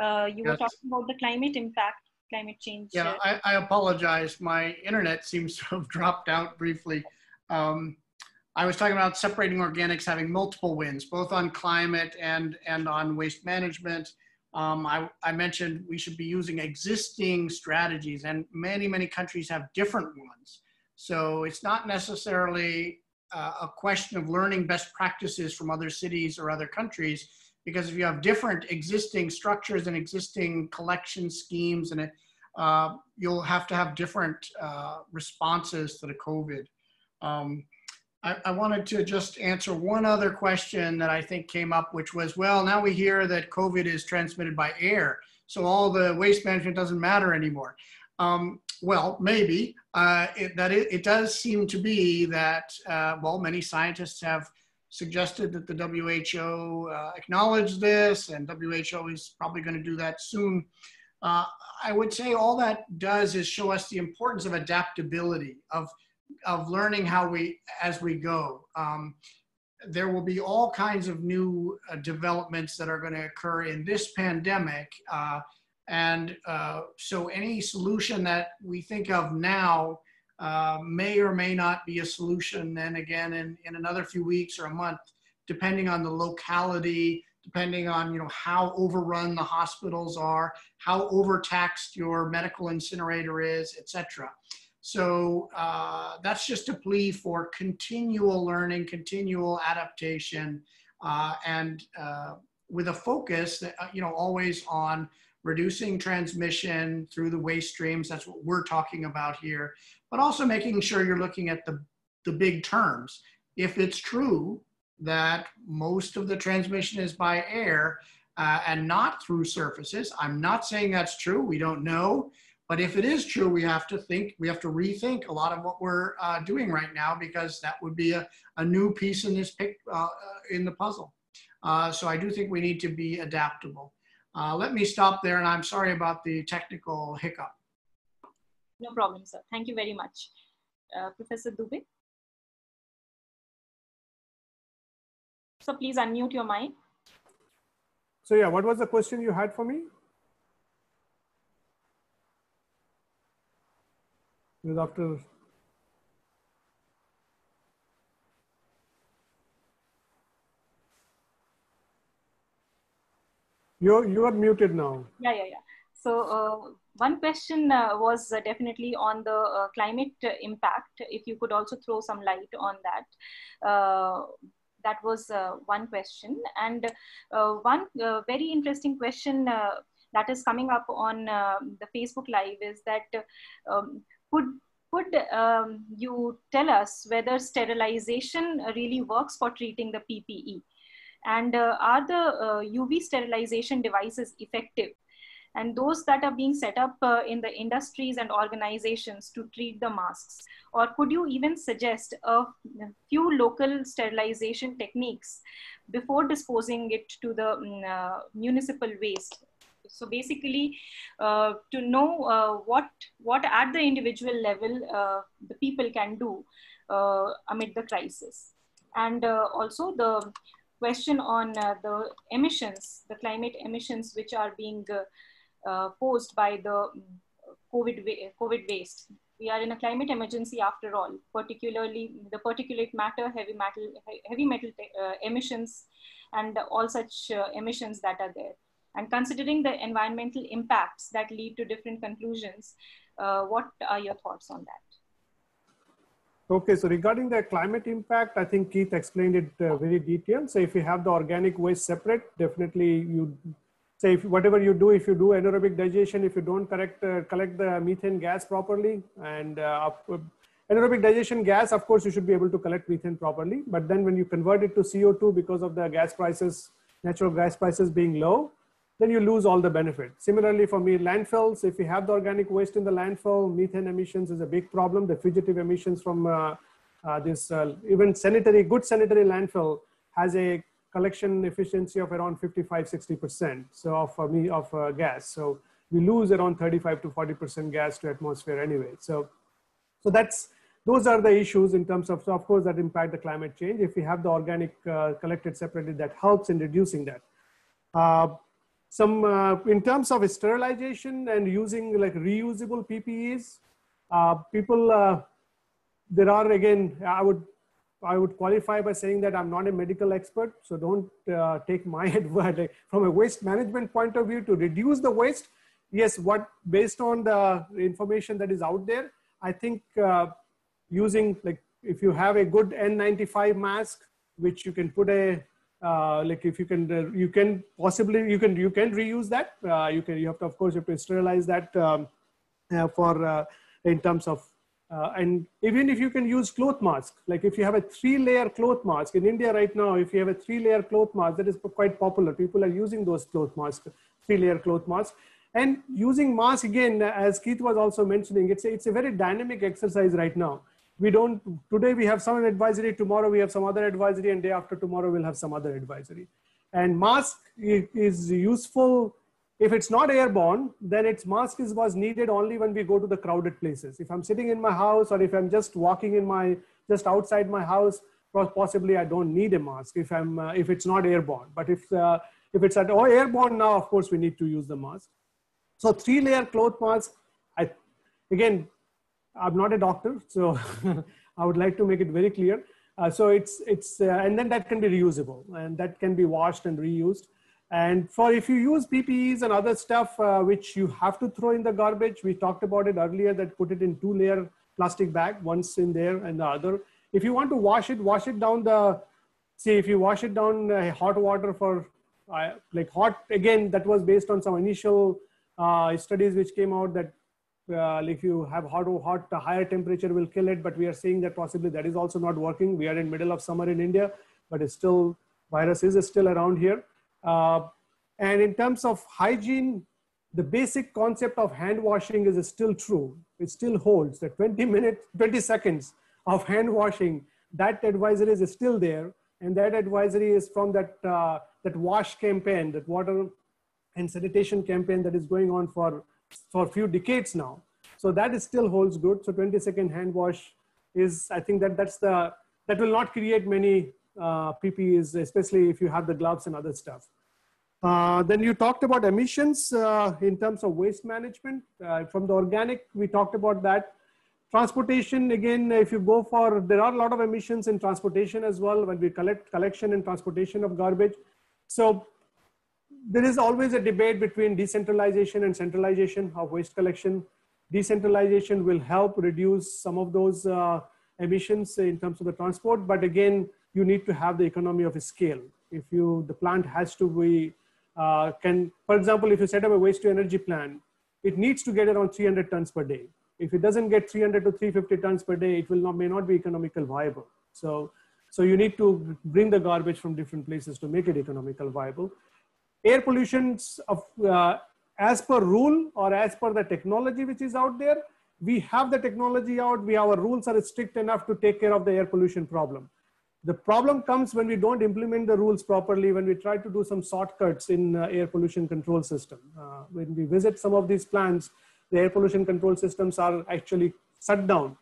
Speaker 2: Uh, you yes. were talking about the climate impact, climate change.
Speaker 3: Yeah, I, I, apologize. My internet seems to have <laughs> dropped out briefly. Um, I was talking about separating organics having multiple wins, both on climate and, and on waste management. Um, I, I, mentioned we should be using existing strategies, and many, many countries have different ones. So it's not necessarily uh, a question of learning best practices from other cities or other countries, because if you have different existing structures and existing collection schemes, and it, uh, you'll have to have different uh, responses to the COVID. Um, I, I, wanted to just answer one other question that I think came up, which was, well, now we hear that COVID is transmitted by air, so all the waste management doesn't matter anymore. Um, well, maybe. Uh, it, that it, it, does seem to be that, uh, well, many scientists have suggested that the WHO uh, acknowledge this, and WHO is probably going to do that soon. Uh, I would say all that does is show us the importance of adaptability, of, of learning how we, as we go. Um, there will be all kinds of new uh, developments that are going to occur in this pandemic uh, and uh, so any solution that we think of now uh, may or may not be a solution then again in, in another few weeks or a month, depending on the locality, depending on you know how overrun the hospitals are, how overtaxed your medical incinerator is, etc. So uh, that's just a plea for continual learning, continual adaptation, uh, and uh, with a focus that, uh, you know always on reducing transmission through the waste streams. That's what we're talking about here. But also making sure you're looking at the, the big terms. If it's true that most of the transmission is by air uh, and not through surfaces, I'm not saying that's true. We don't know. But if it is true, we have to think, we have to rethink a lot of what we're uh, doing right now because that would be a, a new piece in this pic, uh, in the puzzle. Uh, so I do think we need to be adaptable. Uh, let me stop there, and I'm sorry about the technical hiccup.
Speaker 2: No problem, sir. Thank you very much. Uh, Professor Dubey. So please unmute your mic.
Speaker 5: So yeah, what was the question you had for me? Dr. You're, you are muted now.
Speaker 2: Yeah, yeah, yeah. So uh, one question uh, was uh, definitely on the uh, climate impact. If you could also throw some light on that. Uh, that was uh, one question. And one very interesting question that is coming up on the Facebook Live is that um, could could um, you tell us whether sterilization really works for treating the PPE? And uh, are the UV uh, sterilization devices effective? And those that are being set up uh, in the industries and organizations to treat the masks? Or could you even suggest a few local sterilization techniques before disposing it to the um, municipal waste? so basically uh, to know uh, what what at the individual level uh, the people can do amid the crisis and also the question on uh, the emissions, the climate emissions which are being uh, uh, posed by the mm, COVID, COVID waste. We are in a climate emergency after all, particularly the particulate matter, heavy metal, heavy metal emissions, and all such emissions that are there. And considering the environmental impacts that lead to different conclusions, uh, what are your thoughts on that?
Speaker 5: Okay, so regarding the climate impact, I think Keith explained it uh, very detailed. So if you have the organic waste separate, definitely you say if whatever you do, if you do anaerobic digestion, if you don't correct, uh, collect the methane gas properly and uh, anaerobic digestion gas, of course, you should be able to collect methane properly. But then when you convert it to CO2 because of the gas prices, natural gas prices being low, then you lose all the benefit. Similarly, for me, landfills, if you have the organic waste in the landfill, methane emissions is a big problem. The fugitive emissions from uh, uh, this, uh, even sanitary, good sanitary landfill has a collection efficiency of around 55, 60% so of, uh, me, of uh, gas. So we lose around 35 to 40% gas to atmosphere anyway. So, so that's, those are the issues in terms of, so of course that impact the climate change. If we have the organic uh, collected separately, that helps in reducing that some uh, in terms of sterilization and using like reusable PPEs, uh, people uh, there are again I would I would qualify by saying that I'm not a medical expert, so don't uh, take my <laughs> advice from a waste management point of view to reduce the waste. Yes, what based on the information that is out there, I think uh, using like if you have a good N95 mask, which you can put a uh, like if you can uh, you can possibly you can you can reuse that. Uh, you can you have to of course you have to sterilize that um, uh, for uh, in terms of uh, and even if you can use cloth mask like if you have a three layer cloth mask in india right now if you have a three layer cloth mask that is quite popular. People are using those cloth masks three layer cloth mask. And using mask again as keith was also mentioning it's a, it's a very dynamic exercise right now we don't today we have some advisory tomorrow we have some other advisory and day after tomorrow we'll have some other advisory. And mask is useful. If it's not airborne then its mask is was needed only when we go to the crowded places. If i'm sitting in my house or if i'm just walking in my just outside my house possibly i don't need a mask if i'm uh, if it's not airborne. But if uh, if it's at oh, airborne now of course we need to use the mask. So three layer cloth mask i again I'm not a doctor, so <laughs> I would like to make it very clear. Uh, so it's it's uh, and then that can be reusable and that can be washed and reused. And for if you use PPEs and other stuff uh, which you have to throw in the garbage, we talked about it earlier that put it in two layer plastic bag, once in there and the other. If you want to wash it, wash it down the. See if you wash it down uh, hot water for uh, like hot again. That was based on some initial uh, studies which came out that uh, if you have hot, hot, higher temperature will kill it. But we are seeing that possibly that is also not working. We are in middle of summer in India, but it's still virus is still around here. Uh, and in terms of hygiene, the basic concept of hand washing is still true. It still holds that 20 minutes, 20 seconds of hand washing, that advisory is still there. And that advisory is from that, uh, that wash campaign, that water and sanitation campaign that is going on for for a few decades now. So that is still holds good. So 20 second hand wash is, I think that that's the, that will not create many uh, PPEs, especially if you have the gloves and other stuff. Uh, then you talked about emissions uh, in terms of waste management. Uh, from the organic, we talked about that. Transportation, again, if you go for, there are a lot of emissions in transportation as well when we collect collection and transportation of garbage. So there is always a debate between decentralization and centralization of waste collection. Decentralization will help reduce some of those uh, emissions in terms of the transport, but again, you need to have the economy of scale. If you, the plant has to be, uh, can, for example, if you set up a waste to energy plant, it needs to get around 300 tons per day. If it doesn't get 300 to 350 tons per day, it will not, may not be economical viable. So, so you need to bring the garbage from different places to make it economical viable air pollution of uh, as per rule or as per the technology which is out there we have the technology out we our rules are strict enough to take care of the air pollution problem. The problem comes when we don't implement the rules properly when we try to do some shortcuts in uh, air pollution control system. Uh, when we visit some of these plants the air pollution control systems are actually shut down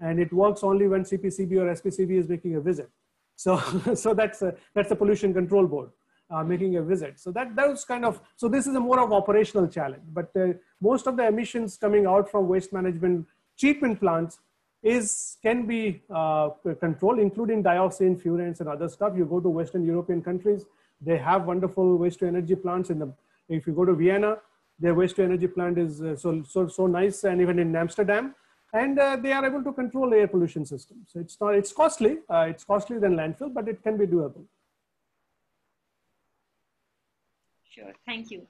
Speaker 5: and it works only when cpcb or spcb is making a visit. So <laughs> so that's a, that's a pollution control board uh, making a visit. So that those kind of so this is a more of operational challenge. But uh, most of the emissions coming out from waste management treatment plants is can be uh, controlled, including dioxin, furans, and other stuff. You go to Western European countries, they have wonderful waste to energy plants. In the if you go to Vienna, their waste to energy plant is uh, so so so nice, and even in Amsterdam. and uh, they are able to control air pollution systems. So it's not, it's costly, uh, it's costly than landfill, but it can be doable.
Speaker 2: Sure, thank you.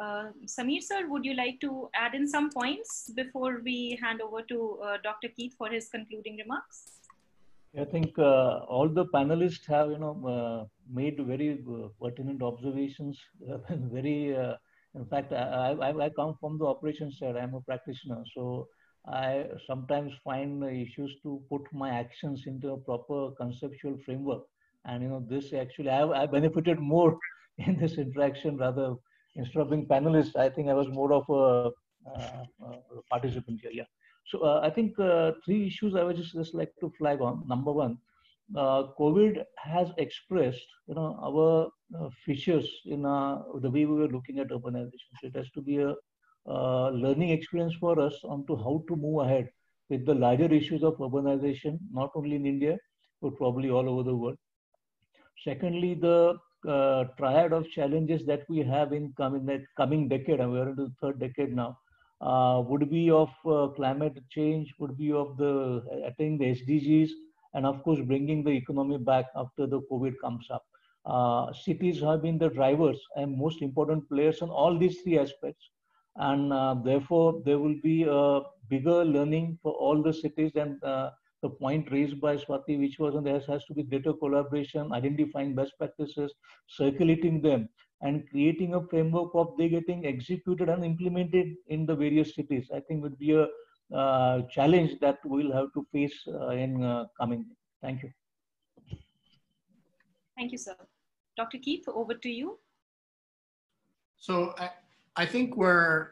Speaker 2: Uh, Sameer sir, would you like to add in some points before we hand over to uh, Dr. Keith for his concluding remarks?
Speaker 6: I think uh, all the panelists have, you know, uh, made very uh, pertinent observations. <laughs> very, uh, in fact, I, I, I, come from the operations side. I'm a practitioner, so I sometimes find issues to put my actions into a proper conceptual framework. And you know, this actually I, I benefited more in this interaction rather instead of being panelist. I think I was more of a, uh, a participant here. Yeah. So uh, I think uh, three issues I would just, just like to flag on. Number one, uh, COVID has expressed, you know, our uh, features in uh, the way we were looking at urbanization. So it has to be a uh, learning experience for us on to how to move ahead with the larger issues of urbanization, not only in India, but probably all over the world. Secondly, the uh, triad of challenges that we have in coming that coming decade, and we're into the third decade now, uh, would be of uh, climate change, would be of the attaining the SDGs, and of course bringing the economy back after the COVID comes up. Uh, cities have been the drivers and most important players on all these three aspects, and uh, therefore there will be a bigger learning for all the cities and uh, the point raised by Swati, which was on there has to be greater collaboration, identifying best practices, circulating them, and creating a framework of they getting executed and implemented in the various cities. I think would be a uh, challenge that we'll have to face uh, in uh, coming. Thank you.
Speaker 2: Thank you, sir. Dr. Keith, over to you.
Speaker 3: So I, I think we're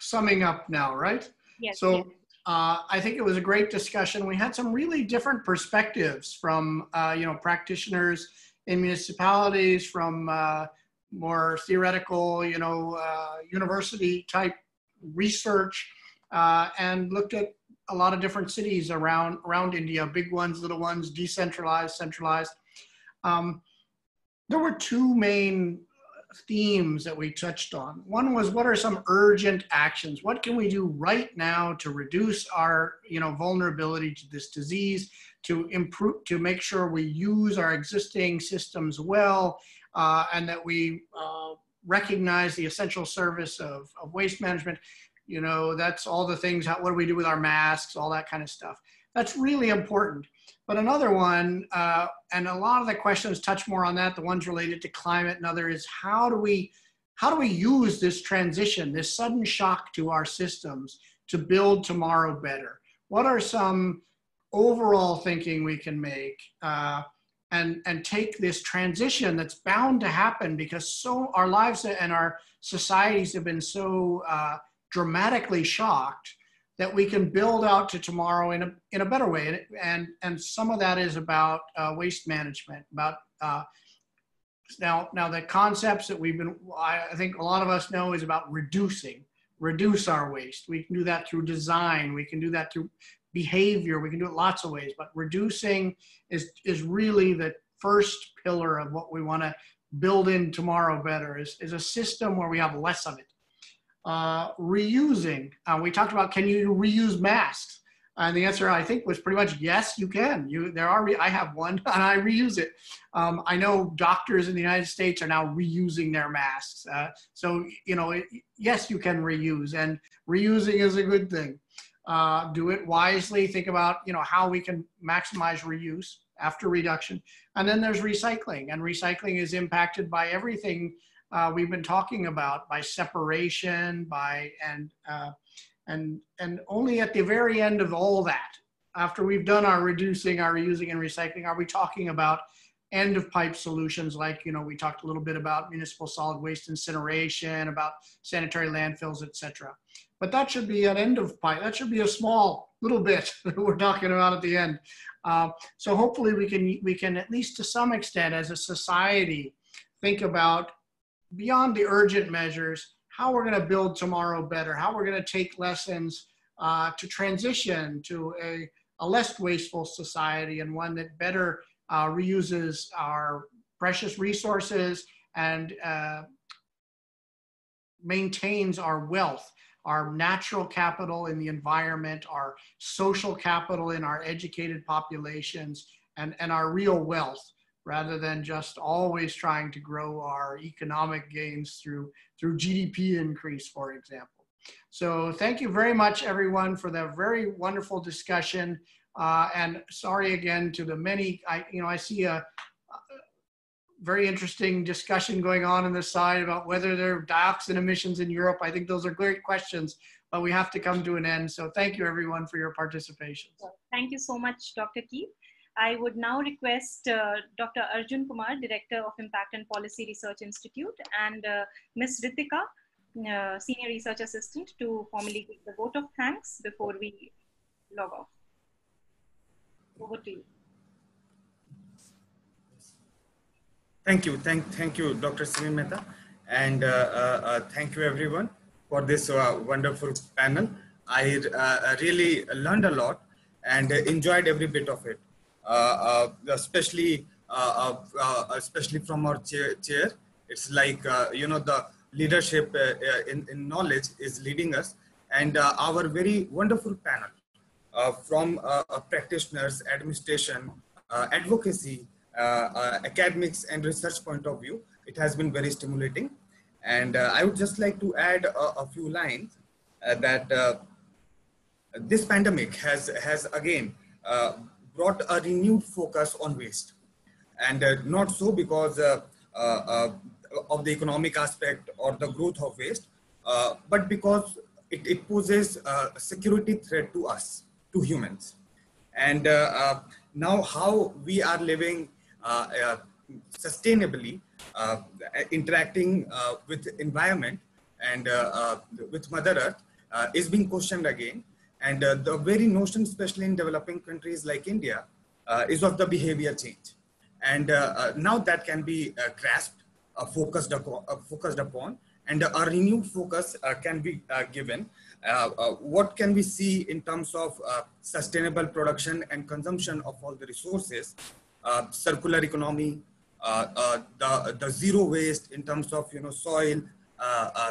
Speaker 3: summing up now, right?
Speaker 2: Yes.
Speaker 3: So
Speaker 2: yes.
Speaker 3: Uh, I think it was a great discussion. We had some really different perspectives from, uh, you know, practitioners in municipalities, from uh, more theoretical, you know, uh, university type research, uh, and looked at a lot of different cities around around India, big ones, little ones, decentralized, centralized. Um, there were two main themes that we touched on. One was what are some urgent actions? What can we do right now to reduce our, you know, vulnerability to this disease, to improve, to make sure we use our existing systems well, uh, and that we uh, recognize the essential service of, of waste management. You know, that's all the things. How, what do we do with our masks? All that kind of stuff. That's really important. But another one, uh, and a lot of the questions touch more on that, the ones related to climate and other is how do we, how do we use this transition, this sudden shock to our systems to build tomorrow better? What are some overall thinking we can make uh, and, and take this transition that's bound to happen because so our lives and our societies have been so uh, dramatically shocked that we can build out to tomorrow in a, in a better way. And, and, some of that is about uh, waste management, about uh, now, now the concepts that we've been, I, I think a lot of us know is about reducing, reduce our waste. We can do that through design. We can do that through behavior. We can do it lots of ways, but reducing is, is really the first pillar of what we want to build in tomorrow better is, is a system where we have less of it uh, reusing. Uh, we talked about can you reuse masks? And the answer I think was pretty much yes, you can. You there are I have one <laughs> and I reuse it. Um, I know doctors in the United States are now reusing their masks. Uh, so you know, it, yes, you can reuse, and reusing is a good thing. Uh, do it wisely. Think about you know how we can maximize reuse after reduction, and then there's recycling, and recycling is impacted by everything uh, we've been talking about by separation, by and uh, and and only at the very end of all that, after we've done our reducing, our reusing and recycling, are we talking about end of pipe solutions like you know we talked a little bit about municipal solid waste incineration, about sanitary landfills, etc. But that should be an end of pipe. That should be a small little bit <laughs> that we're talking about at the end. Uh, so hopefully we can we can at least to some extent as a society think about beyond the urgent measures, how we're going to build tomorrow better, how we're going to take lessons uh, to transition to a, a, less wasteful society and one that better uh, reuses our precious resources and uh, maintains our wealth. our natural capital in the environment, our social capital in our educated populations, and, and our real wealth rather than just always trying to grow our economic gains through, through GDP increase, for example. So thank you very much, everyone, for that very wonderful discussion. Uh, and sorry again to the many, I, you know, I see a, very interesting discussion going on on the side about whether there are dioxin emissions in Europe. I think those are great questions, but we have to come to an end. So thank you everyone for your participation.
Speaker 2: Thank you so much, Dr. Keith. I would now request uh, Dr. Arjun Kumar, Director of Impact and Policy Research Institute, and uh, Ms. Ritika, uh, Senior Research Assistant, to formally give the vote of thanks before we log off. Over to you.
Speaker 7: Thank you. Thank, thank you, Dr. Simi Mehta. And uh, uh, uh, thank you everyone for this wonderful panel. I really learned a lot and enjoyed every bit of it, Uh, uh, especially uh, especially from our chair. chair. It's like, you know, the leadership in, in knowledge is leading us and our very wonderful panel from practitioners, administration, advocacy, uh, uh, academics and research point of view, it has been very stimulating. And uh, I would just like to add a, a few lines that this pandemic has, has again brought a renewed focus on waste. And not so because of the economic aspect or the growth of waste, uh, but because it, it poses a security threat to us, to humans. And uh, uh, now how we are living uh, uh, sustainably uh, interacting with environment and with Mother Earth is being questioned again. And the very notion, especially in developing countries like India, is of the behavior change. And now that can be grasped, focused, upon, focused upon, and a renewed focus can be given uh, uh, what can we see in terms of uh, sustainable production and consumption of all the resources uh, circular economy, uh, uh, the, the zero waste in terms of, you know, soil,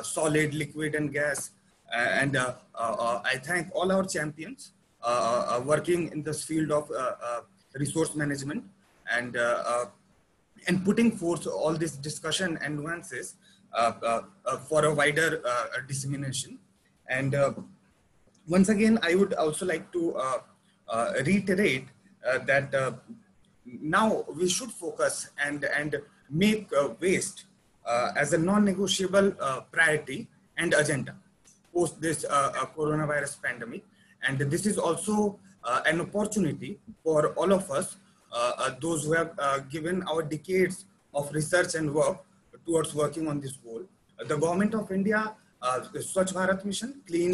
Speaker 7: solid, liquid and gas. And uh, uh, uh, I thank all our champions working in this field of resource management and, and putting forth all this discussion and nuances for a wider dissemination. And once again, I would also like to reiterate uh, that uh, now we should focus and, and make uh, waste uh, as a non-negotiable uh, priority and agenda post this uh, uh, coronavirus pandemic. And this is also uh, an opportunity for all of us, uh, uh, those who have uh, given our decades of research and work towards working on this goal. the government of India, the Swachh Bharat Mission, Clean,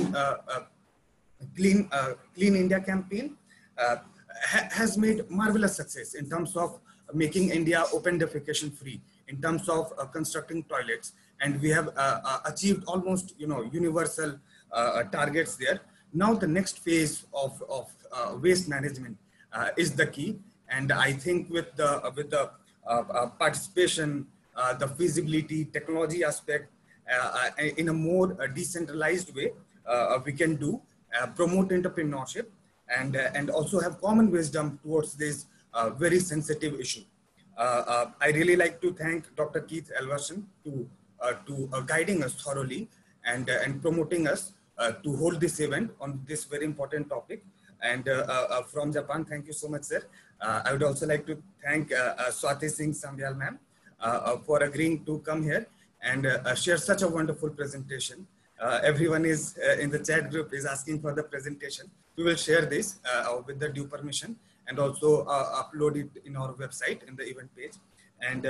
Speaker 7: Clean, Clean India campaign, ha has made marvelous success in terms of making India open defecation free, in terms of uh, constructing toilets. And we have uh, uh achieved almost, you know, universal uh, uh, targets there. Now the next phase of, of waste management is the key. And I think with the, with the participation, the feasibility, technology aspect, in a more decentralized way, we can do, promote entrepreneurship, and, uh, and also have common wisdom towards this uh, very sensitive issue. Uh, I really like to thank Dr. Keith Alverson to, Uh, to uh, guiding us thoroughly and, uh, and promoting us to hold this event on this very important topic. And from Japan, thank you so much, sir. I would also like to thank Swati Singh Sambyal ma'am for agreeing to come here and share such a wonderful presentation. Uh, everyone is uh, in the chat group is asking for the presentation. We will share this uh, with the due permission and also upload it in our website in the event page. And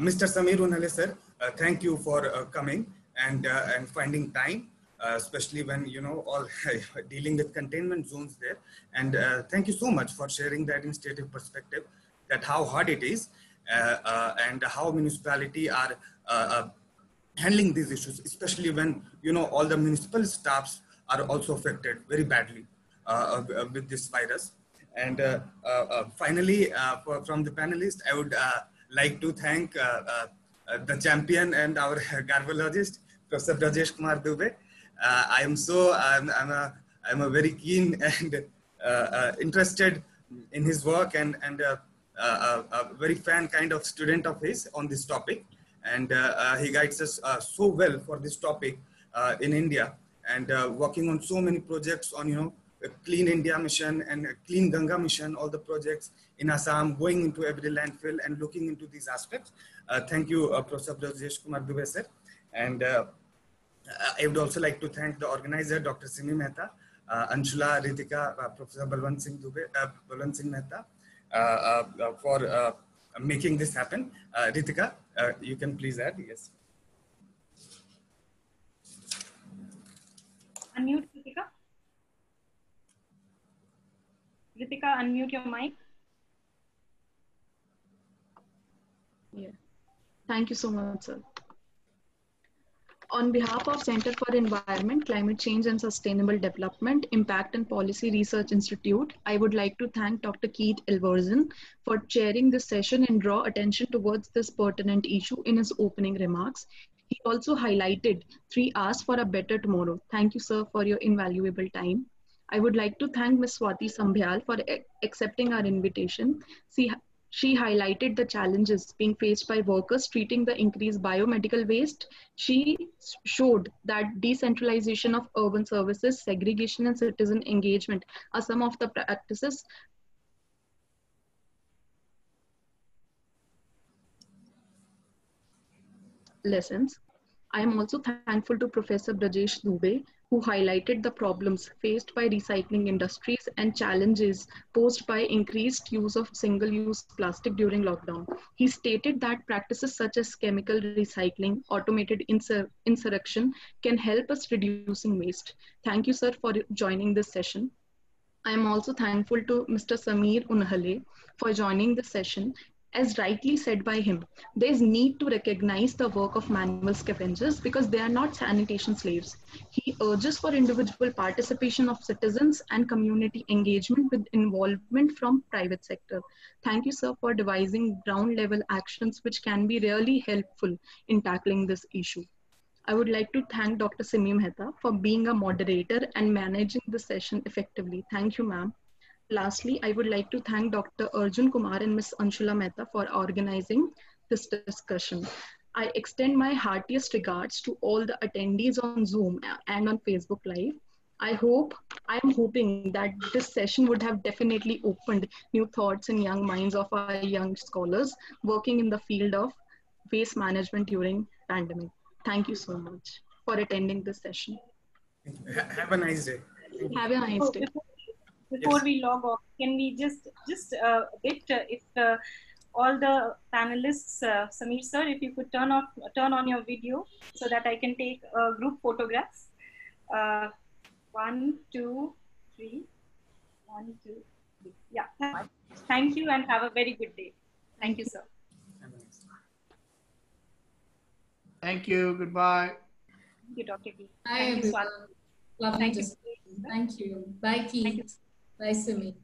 Speaker 7: Mr. Sameer Unhale sir, thank you for coming and, and finding time. Uh, especially when you know all <laughs> dealing with containment zones there and uh, thank you so much for sharing that administrative perspective that how hard it is uh, and how municipality are handling these issues, especially when you know all the municipal staffs are also affected very badly uh, uh with this virus. And uh, uh, finally, for, from the panelists, I would like to thank uh, uh, uh, the champion and our <laughs> garbologist, Professor Brajesh Kumar Dubey, uh, I am so I'm, I'm a I'm a very keen <laughs> and uh, uh, interested in his work and and uh, a very fan kind of student of his on this topic, and he guides us so well for this topic in India. And working on so many projects on you know Clean India mission and Clean Ganga mission, all the projects in Assam, going into every landfill and looking into these aspects. Uh, thank you, uh, Professor Brajesh Kumar Dubey sir. And uh, I would also like to thank the organizer, Dr. Simi Mehta, uh, Anshula, Ritika, uh, Professor Balwant Singh Dubey, uh, Balwant Singh Mehta, for making this happen. Ritika, you can please add, yes.
Speaker 2: Unmute, Ritika. Unmute your mic.
Speaker 8: Yeah. Thank you so much, sir. On behalf of Center for Environment, Climate Change and Sustainable Development, Impact and Policy Research Institute, I would like to thank Dr. Keith Alverson for chairing this session and draw attention towards this pertinent issue in his opening remarks. He also highlighted three R's for a better tomorrow. Thank you, sir, for your invaluable time. I would like to thank Ms. Swati Sambyal for accepting our invitation. She, she highlighted the challenges being faced by workers treating the increased biomedical waste. She showed that decentralization of urban services, segregation, and citizen engagement are some of the practices lessons. I am also thankful to Professor Brajesh Dubey who highlighted the problems faced by recycling industries and challenges posed by increased use of single-use plastic during lockdown. He stated that practices such as chemical recycling, automated insur insurrection can help us reducing waste. Thank you, sir, for joining this session. I am also thankful to Mr. Sameer Unhale for joining the session as rightly said by him, there's need to recognize the work of manual scavengers because they are not sanitation slaves. He urges for individual participation of citizens and community engagement with involvement from private sector. Thank you, sir, for devising ground level actions which can be really helpful in tackling this issue. I would like to thank Dr. Simi Mehta for being a moderator and managing the session effectively. Thank you, ma'am. Lastly, I would like to thank Dr. Arjun Kumar and Ms. Anshula Mehta for organizing this discussion. I extend my heartiest regards to all the attendees on Zoom and on Facebook Live. I hope, I am hoping that this session would have definitely opened new thoughts in young minds of our young scholars working in the field of waste management during pandemic. Thank you so much for attending this session.
Speaker 7: Have a nice day.
Speaker 8: Have a nice day
Speaker 2: before yes. we log off, can we just just uh, a bit uh, if uh, all the panelists, uh, Sameer sir, if you could turn off turn on your video so that I can take uh, group photographs. Uh, one, two, three. One, two, three. Yeah. Thank you and have a very good day. Thank you, sir.
Speaker 3: Thank you. Goodbye.
Speaker 2: Thank you, Dr.
Speaker 4: Hi, Thank everyone. You, Lovely Thank you. Thank you. Bye, Keith. Nice to meet